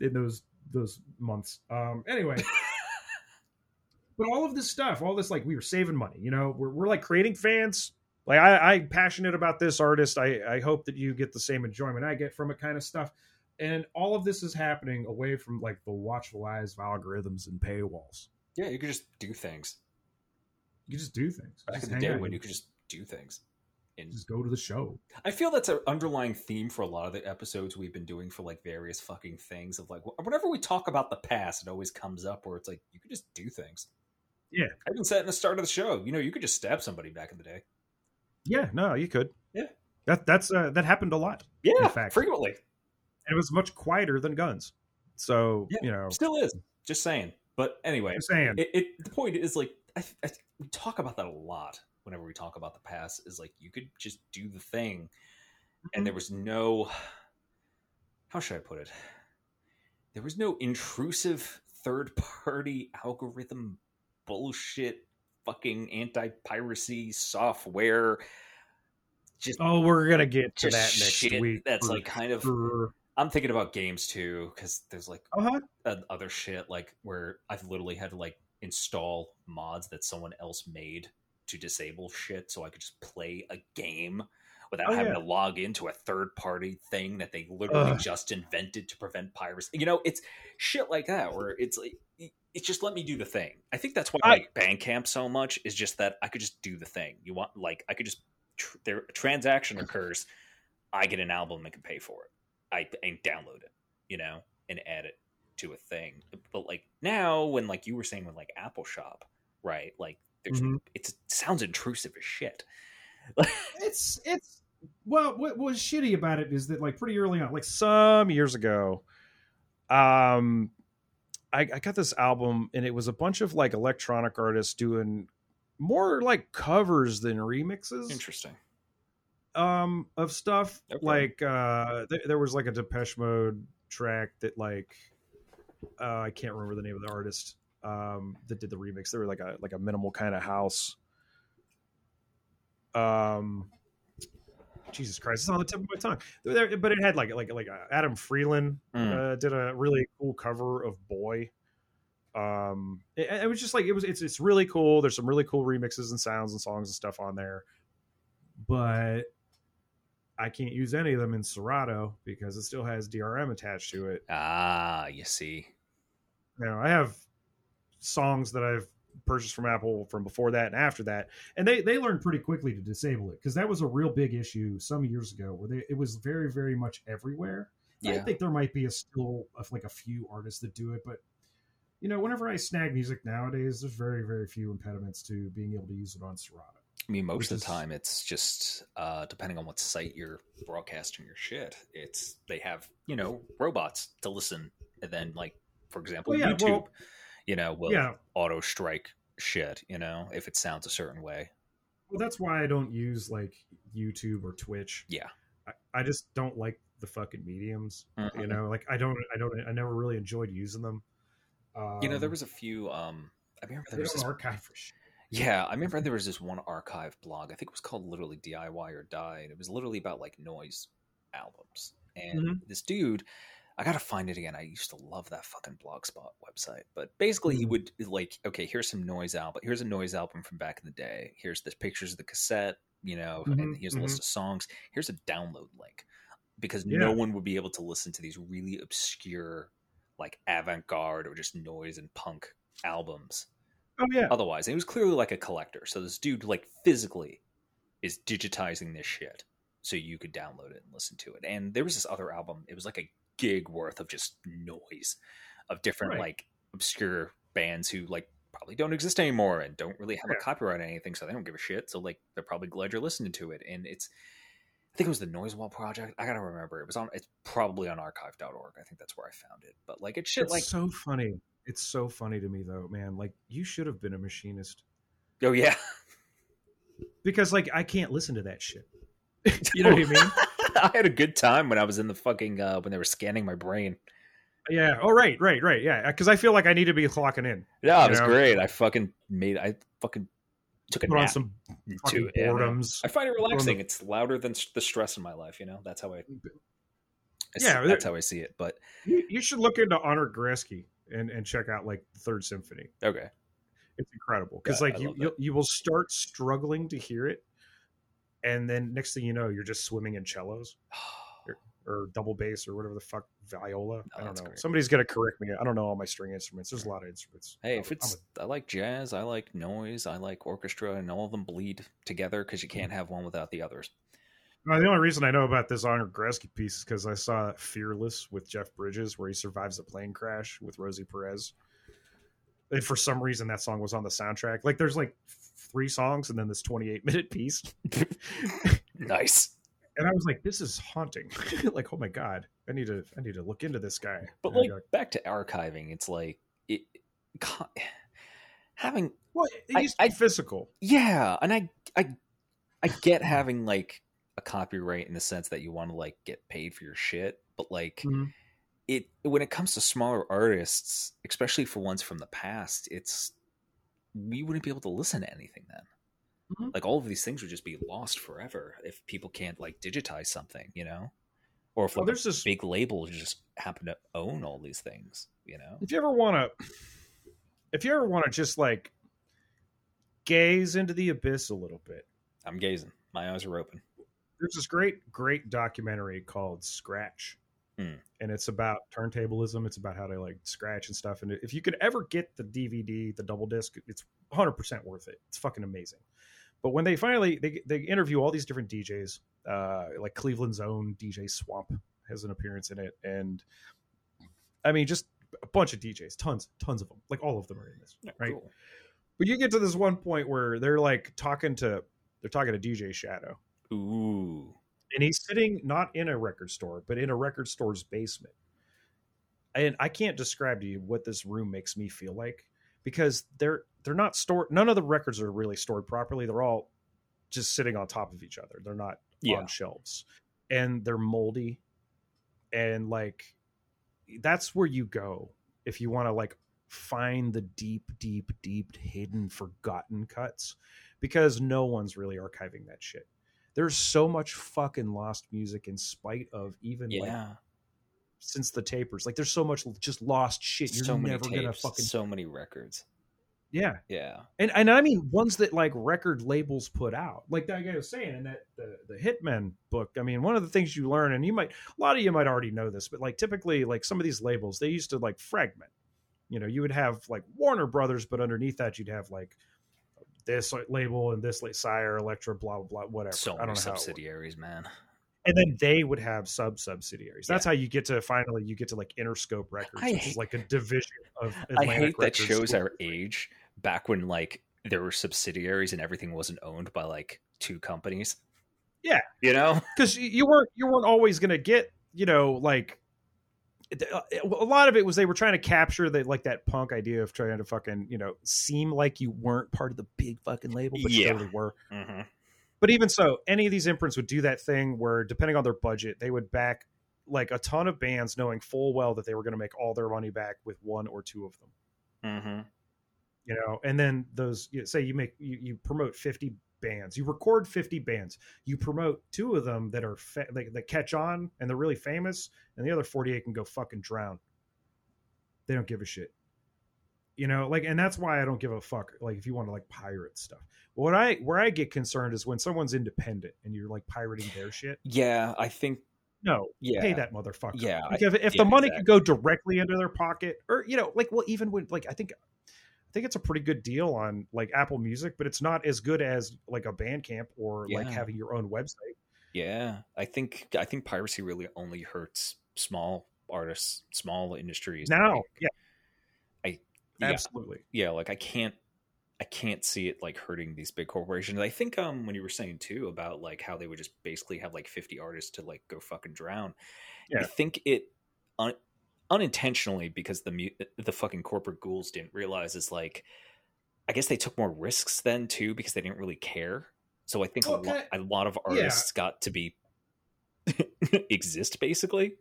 in those those months. Um anyway. <laughs> But all of this stuff all this like we were saving money you know? We're, we're like creating fans like I, i'm passionate about this artist i i hope that you get the same enjoyment i get from it kind of stuff and all of this is happening away from like the watchful eyes of algorithms and paywalls yeah you could just do things you could just do things back in the day out. when you could just do things and just go to the show I feel that's an underlying theme for a lot of the episodes we've been doing for like various fucking things of like whenever we talk about the past, it always comes up where it's like you could just do things. Yeah. I even said in the start of the show, you know, you could just stab somebody back in the day. Yeah no you could Yeah. that that's uh, that happened a lot Yeah, In fact. frequently. and it was much quieter than guns so Yeah. you know Still is. Just saying. But anyway, I'm saying it, it the point is like I, I we talk about that a lot whenever we talk about the past is like you could just do the thing and there was no how should i put it there was no intrusive third party algorithm bullshit fucking anti piracy software. Just Oh, we're gonna get to that next shit week. that's like kind of. I'm thinking about games too because there's like Uh-huh. uh, other shit like where I've literally had to like install mods that someone else made to disable shit so I could just play a game without Oh, having yeah. to log into a third party thing that they literally Ugh. just invented to prevent piracy. You know, it's shit like that where it's like it's just let me do the thing. I think that's why I I- like Bandcamp so much is just that I could just do the thing. You want like I could just tr- there a transaction occurs, I get an album and can pay for it. I and download it, you know, and add it to a thing. But like now, when like you were saying with like Apple Shop, right? Like there's Mhm. it's, it sounds intrusive as shit. It's it's well, what was shitty about it is that like pretty early on, like some years ago, um, I, I got this album and it was a bunch of like electronic artists doing more like covers than remixes. Interesting. um of stuff Okay. like uh th- there was like a depeche mode track that like uh i can't remember the name of the artist um that did the remix they were like a like a minimal kind of house um jesus christ it's on the tip of my tongue There- but it had like like like uh, adam freeland Mm. uh, did a really cool cover of boy um it, it was just like it was it's it's really cool there's some really cool remixes and sounds and songs and stuff on there but I can't use any of them in Serato because it still has DRM attached to it. Ah, you see. You know, I have songs that I've purchased from Apple from before that and after that, and they they learned pretty quickly to disable it because that was a real big issue some years ago where they, it was very very much everywhere. I think there might be a still of like a few artists that do it, but you know, whenever I snag music nowadays, there's very very few impediments to being able to use it on Serato. I mean, most of the time, it's just uh, depending on what site you're broadcasting your shit. It's they have you know robots to listen, and then like for example, Well, yeah, YouTube, well- you know, will yeah, auto strike shit. You know, if it sounds a certain way. Well, that's why I don't use like YouTube or Twitch. Yeah. I, I just don't like the fucking mediums. Mhm. You know, like I don't, I don't, I never really enjoyed using them. Um, you know, there was a few. Um, I remember there was this archive for shit. Yeah, I remember there was this one archive blog. I think it was called literally DIY or Die. And it was literally about like noise albums. And Mhm. this dude, I gotta find it again. I used to love that fucking blogspot website. But basically, he Mhm. would like, okay, here's some noise album. Here's a noise album from back in the day. Here's the pictures of the cassette. You know, and Mhm, here's a list of songs. Here's a download link because Yeah. no one would be able to listen to these really obscure, like avant-garde or just noise and punk albums Oh yeah, otherwise. And he was clearly like a collector. So this dude like physically is digitizing this shit so you could download it and listen to it. And there was this other album. It was like a gig worth of just noise of different Right. like obscure bands who like probably don't exist anymore and don't really have Yeah. a copyright on anything, so they don't give a shit. So like they're probably glad you're listening to it. And it's I think it was the Noise Wall Project. I gotta remember. It was on it's probably on archive.org. I think that's where I found it. But like it's shit it's like so funny. It's so funny to me though, man. Like you should have been a machinist Oh yeah. because like I can't listen to that shit. <laughs> you know what I mean? <laughs> I had a good time when I was in the fucking uh, when they were scanning my brain. Yeah. Oh right, right, right. Yeah, because I feel like I need to be clocking in. Yeah, it was know? great. I fucking made. I fucking took a Put on nap some too. fucking boredoms. I find it on relaxing. It's louder than the stress in my life. You know, that's how I. I see- Yeah, that's how I see it. But You, you should look into Henryk Górecki and and check out like the Third Symphony. okay, It's incredible because like I you you you will start struggling to hear it, and then next thing you know, you're just swimming in cellos <sighs> or double bass or whatever the fuck viola. I don't know. great. Somebody's gonna correct me. I don't know all my string instruments. There's a lot of instruments. hey, I'm- if it's I'm like jazz, I like noise, I like orchestra, and all of them bleed together because you can't have one without the others. a- Uh, the only reason I know about this Henryk Górecki piece is because I saw Fearless with Jeff Bridges, where he survives a plane crash with Rosie Perez. And for some reason, that song was on the soundtrack. Like, there's like three songs and then this 28 <laughs> minute piece. Nice. and I was like, "This is haunting." <laughs> like, oh my god, I need to, I need to look into this guy. But I like back to archiving, it's like it co- having well, it I- to be physical. Yeah, and I I I get having like a copyright in the sense that you want to like get paid for your shit, but like Mhm. it when it comes to smaller artists, especially for ones from the past, it's we wouldn't be able to listen to anything then. Mhm. Like all of these things would just be lost forever if people can't like digitize something, you know, or if Well, like, there's a this- big label just happen to own all these things, you know. if you ever want to if you ever want to just like gaze into the abyss a little bit I'm gazing, my eyes are open. there's this great great documentary called scratch Hmm. and it's about turntablism it's about how to like scratch and stuff and if you could ever get the dvd the double disc it's 100% worth it. It's fucking amazing. But when they finally they, they interview all these different djs uh like cleveland's own dj swamp has an appearance in it and i mean just a bunch of djs tons tons of them like all of them are in this right? Cool. but you get to this one point where they're like talking to they're talking to dj shadow. Ooh, and he's sitting not in a record store but in a record store's basement. And i can't describe to you what this room makes me feel like because they're they're not stored none of the records are really stored properly. They're all just sitting on top of each other. They're not Yeah. on shelves. And they're moldy. And like that's where you go if you want to like find the deep deep deep hidden forgotten cuts because no one's really archiving that shit there's so much fucking lost music in spite of even like since the tapers like there's so much just lost shit you're so many never gonna fucking so many records. yeah Yeah, and and I mean ones that like record labels put out, like that guy was saying in that the the Hit Men book. I mean, one of the things you learn, and you might a lot of you might already know this, but like typically like some of these labels they used to like fragment. You know, you would have like Warner Brothers, but underneath that you'd have like this label and this like Sire, Elektra, blah blah blah, whatever. so I don't many know how it works. subsidiaries, man. and then they would have sub subsidiaries. That's Yeah. how you get to finally you get to like Interscope Records, I which hate- is like a division of. I Atlantic hate that shows our age. Back when like there were subsidiaries and everything wasn't owned by like two companies. Yeah. you know. <laughs> because you weren't you weren't always going to get you know like a lot of it was they were trying to capture the like that punk idea of trying to fucking you know seem like you weren't part of the big fucking label but you Yeah. totally were Mm-hmm. but even so any of these imprints would do that thing where depending on their budget they would back like a ton of bands knowing full well that they were going to make all their money back with one or two of them Mm-hmm. you know and then those you know, say you make you, you promote 50 bands you record 50 bands you promote two of them that are fa- like, that catch on and they're really famous and the other 48 can go fucking drown they don't give a shit you know like and that's why i don't give a fuck like if you want to like pirate stuff what i where i get concerned is when someone's independent and you're like pirating their shit Yeah, I think. no Yeah, pay that motherfucker. Yeah, Like if, if yeah, the money exactly. could go directly into their pocket, or you know, like well, even when like I think I think it's a pretty good deal on like Apple Music, but it's not as good as like a Bandcamp or like having your own website. Yeah, I think I think piracy really only hurts small artists, small industries. Now, Like, yeah, I yeah, absolutely. yeah, like I can't I can't see it like hurting these big corporations. I think um when you were saying too about like how they would just basically have like 50 artists to like go fucking drown. Yeah. I think it unintentionally because the the fucking corporate ghouls didn't realize is like I guess they took more risks then too because they didn't really care. So I think Well, a, lo- kinda- lot of artists got to be <laughs> exist basically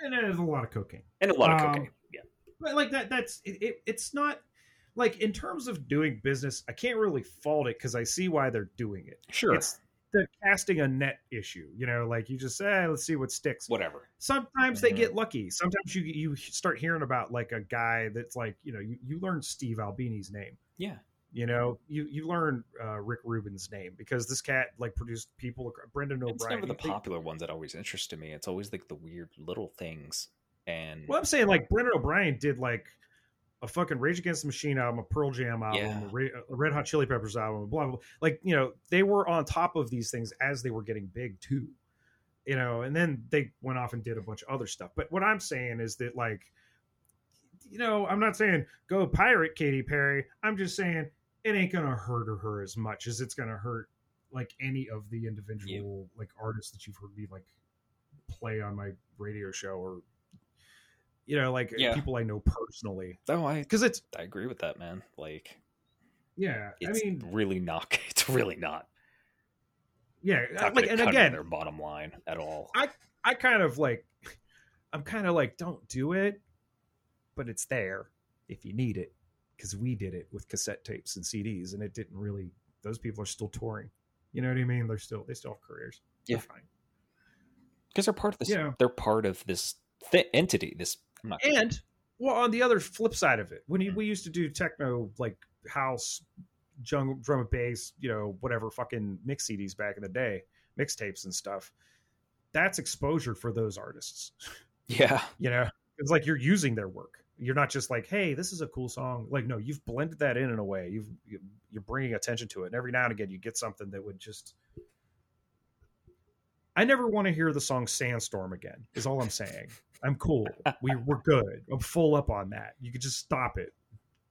And there's a lot of cocaine. and a lot of Um, cocaine. Yeah. But like that, that's it, it. It's not like in terms of doing business, I can't really fault it because I see why they're doing it. Sure. It's the casting a net issue. You know, like you just say, let's see what sticks. Whatever. sometimes they Mhm. get lucky sometimes you you start hearing about like a guy that's like you know you, you learn steve albini's name Yeah. you know you you learn uh, rick rubin's name because this cat like produced people brendan O'Brien. It's o'brien never the popular ones that always interested me. It's always like the weird little things. And well i'm saying like brendan o'brien did like a fucking rage against the machine album a pearl jam album Yeah. a, Ra- a red hot chili peppers album blah, blah blah. Like you know they were on top of these things as they were getting big too. You know and then they went off and did a bunch of other stuff. But what i'm saying is that like you know i'm not saying go pirate Katy perry. I'm just saying it ain't gonna hurt her as much as it's gonna hurt like any of the individual like artists that you've heard me like play on my radio show or you know like Yeah. people i know personally oh, I because it's I agree with that, man. Like yeah it's i mean really not. <laughs> It's really not. yeah Not uh, like and again their bottom line at all. I i kind of like <laughs> I'm kind of like, don't do it, but it's there if you need it because we did it with cassette tapes and CDs, and it didn't really. Those people are still touring. You know what I mean? They're still they still have careers. Yeah. because they're part of this. Yeah. They're part of this th- entity. This. And well, on the other flip side of it, when we used to do techno like house, jungle drum and bass, you know, whatever fucking mix CDs back in the day, mixtapes and stuff. That's exposure for those artists. <laughs> Yeah, You know, it's like you're using their work. You're not just like, hey, this is a cool song. Like, no, you've blended that in in a way. You've you're bringing attention to it, and every now and again, you get something that would just. I never want to hear the song "Sandstorm" again. Is all I'm saying. I'm cool. We we're good. I'm full up on that. You could just stop it.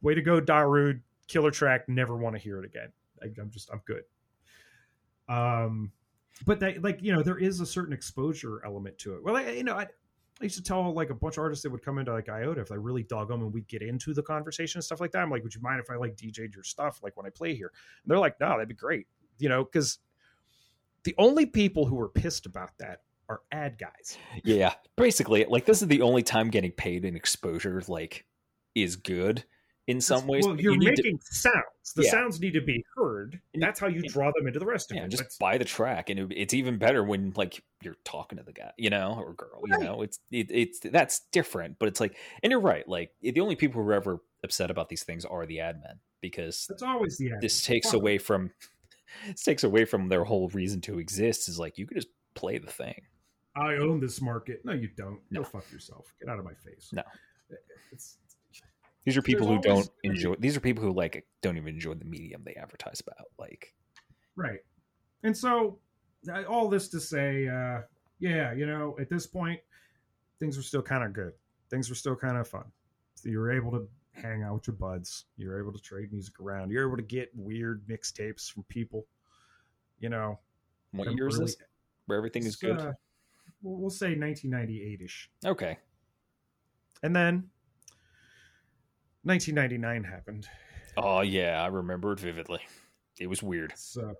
Way to go, Darude. Killer track. Never want to hear it again. I, I'm just I'm good. Um, but that like you know there is a certain exposure element to it. Well, I, you know I. I used to tell like a bunch of artists that would come into like IOTA if I really dug them and we'd get into the conversation and stuff like that. I'm like, would you mind if I like DJ'd your stuff like when I play here? And they're like, no, that'd be great. You know, because the only people who were pissed about that are ad guys. yeah. Basically, like this is the only time getting paid in exposure like is good in some ways. Well, you're you need to- making sounds. The Yeah. sounds need to be heard. And- That's how you draw them into the rest of yeah, it. just That's- buy the track, and it, it's even better when like you're talking to the guy, you know, or girl, you know. It's it, it's that's different, but it's like, and you're right. Like the only people who are ever upset about these things are the ad men because that's always the ad. this takes away from <laughs> this takes away from their whole reason to exist. Is like you could just play the thing. I own this market. No, you don't. No. Go fuck yourself. Get out of my face. No. It's, These are people who don't enjoy. These are people who like don't even enjoy the medium they advertise about. Like, Right. And so, uh, all this to say, uh, yeah, you know, at this point, things were still kind of good. Things were still kind of fun. So you were able to hang out with your buds. You were able to trade music around. You're able to get weird mixtapes from people. You know, what from year is this? Where everything is good. uh, we'll say 1998 ish. okay. And then 1999 happened. Oh yeah, I remember it vividly. It was weird. So,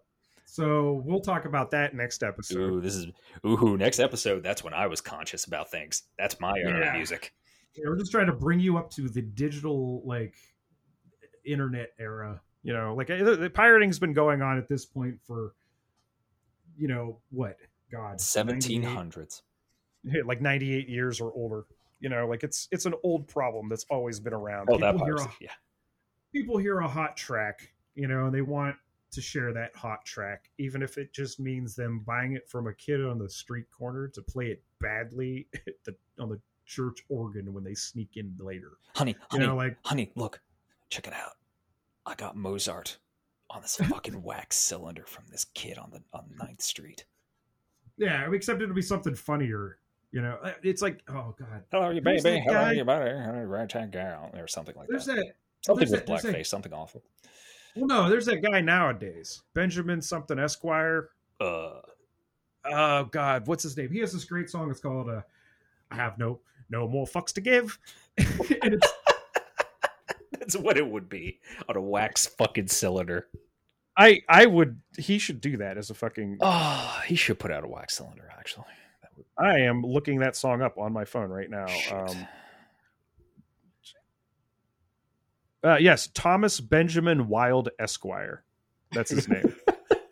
so we'll talk about that next episode. Ooh, this is ooh. Next episode, that's when I was conscious about things. That's my era Yeah. of music. Yeah, we're just trying to bring you up to the digital like internet era you know like the pirating's been going on at this point for you know what god Seventeen 98 hundreds. like 98 years or older you know like it's it's an old problem that's always been around Oh, that people, hear piracy. a, Yeah. people hear a hot track you know and they want to share that hot track even if it just means them buying it from a kid on the street corner to play it badly at <laughs> the, on the church organ when they sneak in later Honey, you honey, know like honey, look, check it out. I got Mozart on this <laughs> fucking wax cylinder from this kid on the on 9th Street. Yeah, except it'll be something funnier. You know, Uh, it's like, oh god, Hello, you baby. Hello, guy? you buddy. Hello, right hand girl, or something like there's that. that. Something with that- blackface. that- Something awful. Well, no, there's that guy nowadays, Benjamin something Esquire. Uh, Oh god, what's his name? He has this great song. It's called uh, "I Have No No More Fucks to Give," <laughs> and it's <laughs> that's what it would be on a wax fucking cylinder. I I would he should do that as a fucking. Oh, he should put out a wax cylinder. Actually, would I am looking that song up on my phone right now. Um, uh, yes, Thomas Benjamin Wild Esquire. That's his name.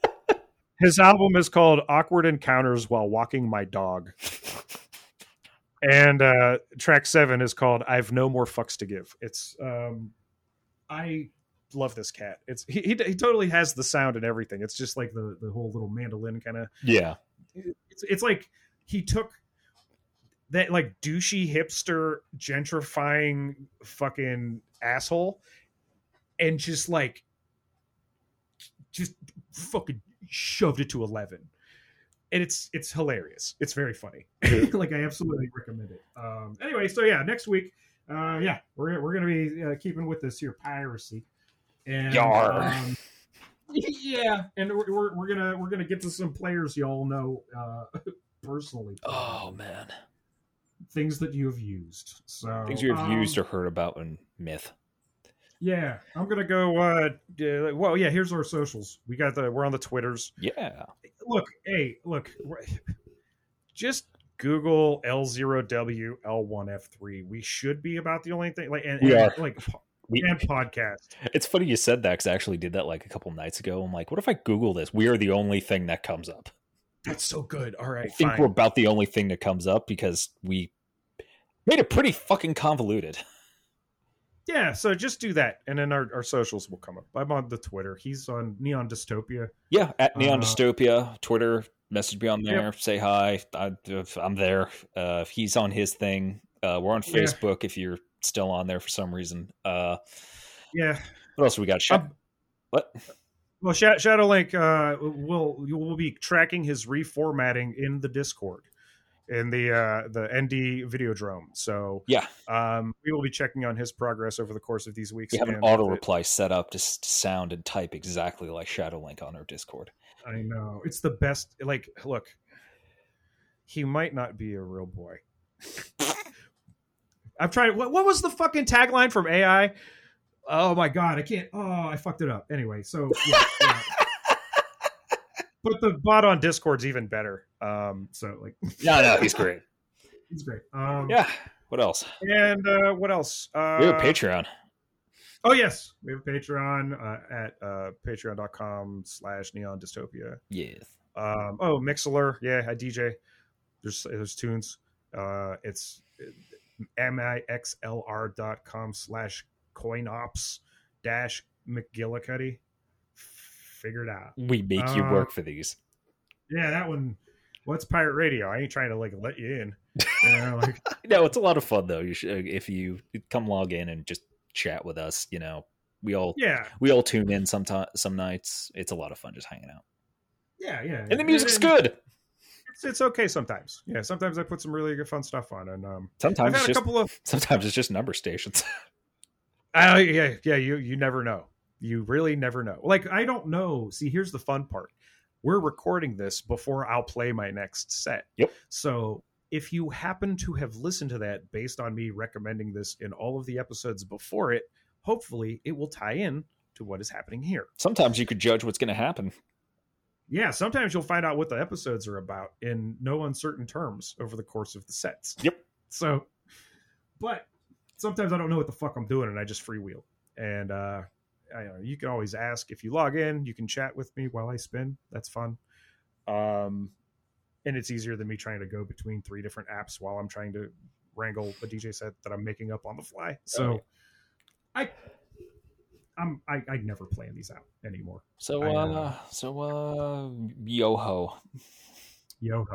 <laughs> his album is called Awkward Encounters While Walking My Dog. And uh, track seven is called I've No More Fucks to Give. It's um I love this cat. It's he, he he totally has the sound and everything. It's just like the the whole little mandolin kind of yeah. it's, it's like he took that like douchey hipster gentrifying fucking asshole and just like just fucking shoved it to 11 and it's it's hilarious. It's very funny. <laughs> Like i absolutely recommend it. Um anyway so yeah next week uh yeah we're, we're gonna be uh, keeping with this here piracy and Yar. um, <laughs> yeah and we're, we're, we're gonna we're gonna get to some players y'all know uh <laughs> personally Oh man, things that you have used so things you have um, used or heard about in myth. yeah i'm gonna go uh uh, well yeah here's our socials we got the we're on the twitters Yeah. look hey look we're- <laughs> just Google L0W L1F3. We should be about the only thing like and, We and, are. like po- We, and podcast. it's funny you said that because I actually did that like a couple nights ago. I'm like, what if I Google this? We are the only thing that comes up. That's so good. All right, I think fine. we're about the only thing that comes up because we made it pretty fucking convoluted. <laughs> Yeah, so just do that, and then our, our socials will come up. I'm on the Twitter. He's on Neon Dystopia. Yeah, at Neon Uh, Dystopia, Twitter, message me on Yep. there, say hi. I, I'm there. Uh, he's on his thing. Uh, we're on Yeah. Facebook if you're still on there for some reason. Uh, Yeah. what else we got? Sh- Um, what? Well, Sha- Shadowlink uh, will you will be tracking his reformatting in the Discord in the uh, the ND Videodrome. So Yeah, um, we will be checking on his progress over the course of these weeks. we have an auto reply set up to sound and type exactly like Shadowlink on our Discord. I know it's the best. Like, look, he might not be a real boy. <laughs> I'm trying. What, what was the fucking tagline from AI? Oh my god, I can't. Oh, I fucked it up. Anyway, so yeah, yeah. <laughs> but the bot on Discord's even better. Um, so like, <laughs> No, no, he's great. he's great. Um, Yeah. What else? And uh, what else? Uh, We have a Patreon. Oh yes, we have a Patreon uh, at uh, patreon.com slash neon dystopia. Yes. Um, oh, Mixlr, yeah, I DJ. There's there's tunes. Uh, it's mixlr.com slash coinops dash McGillicutty. Figured out. We make you Uh, work for these. Yeah, that one. What's pirate radio? I ain't trying to like let you in. You know, <laughs> like No, it's a lot of fun though. You should if you come log in and just chat with us. You know, we all yeah, we all tune in some some nights. It's a lot of fun just hanging out, yeah, yeah. and the music's and good. It's, it's okay sometimes. Yeah, sometimes I put some really good fun stuff on, and um, Sometimes it's a just couple of sometimes it's just number stations. <laughs> Uh, yeah, yeah. You you never know. You really never know. Like I don't know. See, here's the fun part. We're recording this before I'll play my next set. Yep. So if you happen to have listened to that based on me recommending this in all of the episodes before it, hopefully it will tie in to what is happening here. sometimes you could judge what's going to happen. Yeah, sometimes you'll find out what the episodes are about in no uncertain terms over the course of the sets. Yep. So, but sometimes I don't know what the fuck I'm doing and I just freewheel. And uh, I, you can always ask if you log in, you can chat with me while I spin. That's fun. Um, and it's easier than me trying to go between three different apps while I'm trying to wrangle a DJ set that I'm making up on the fly. So, I. I'm I, I never plan these out anymore. So I, uh, uh, so uh, yo ho. Yo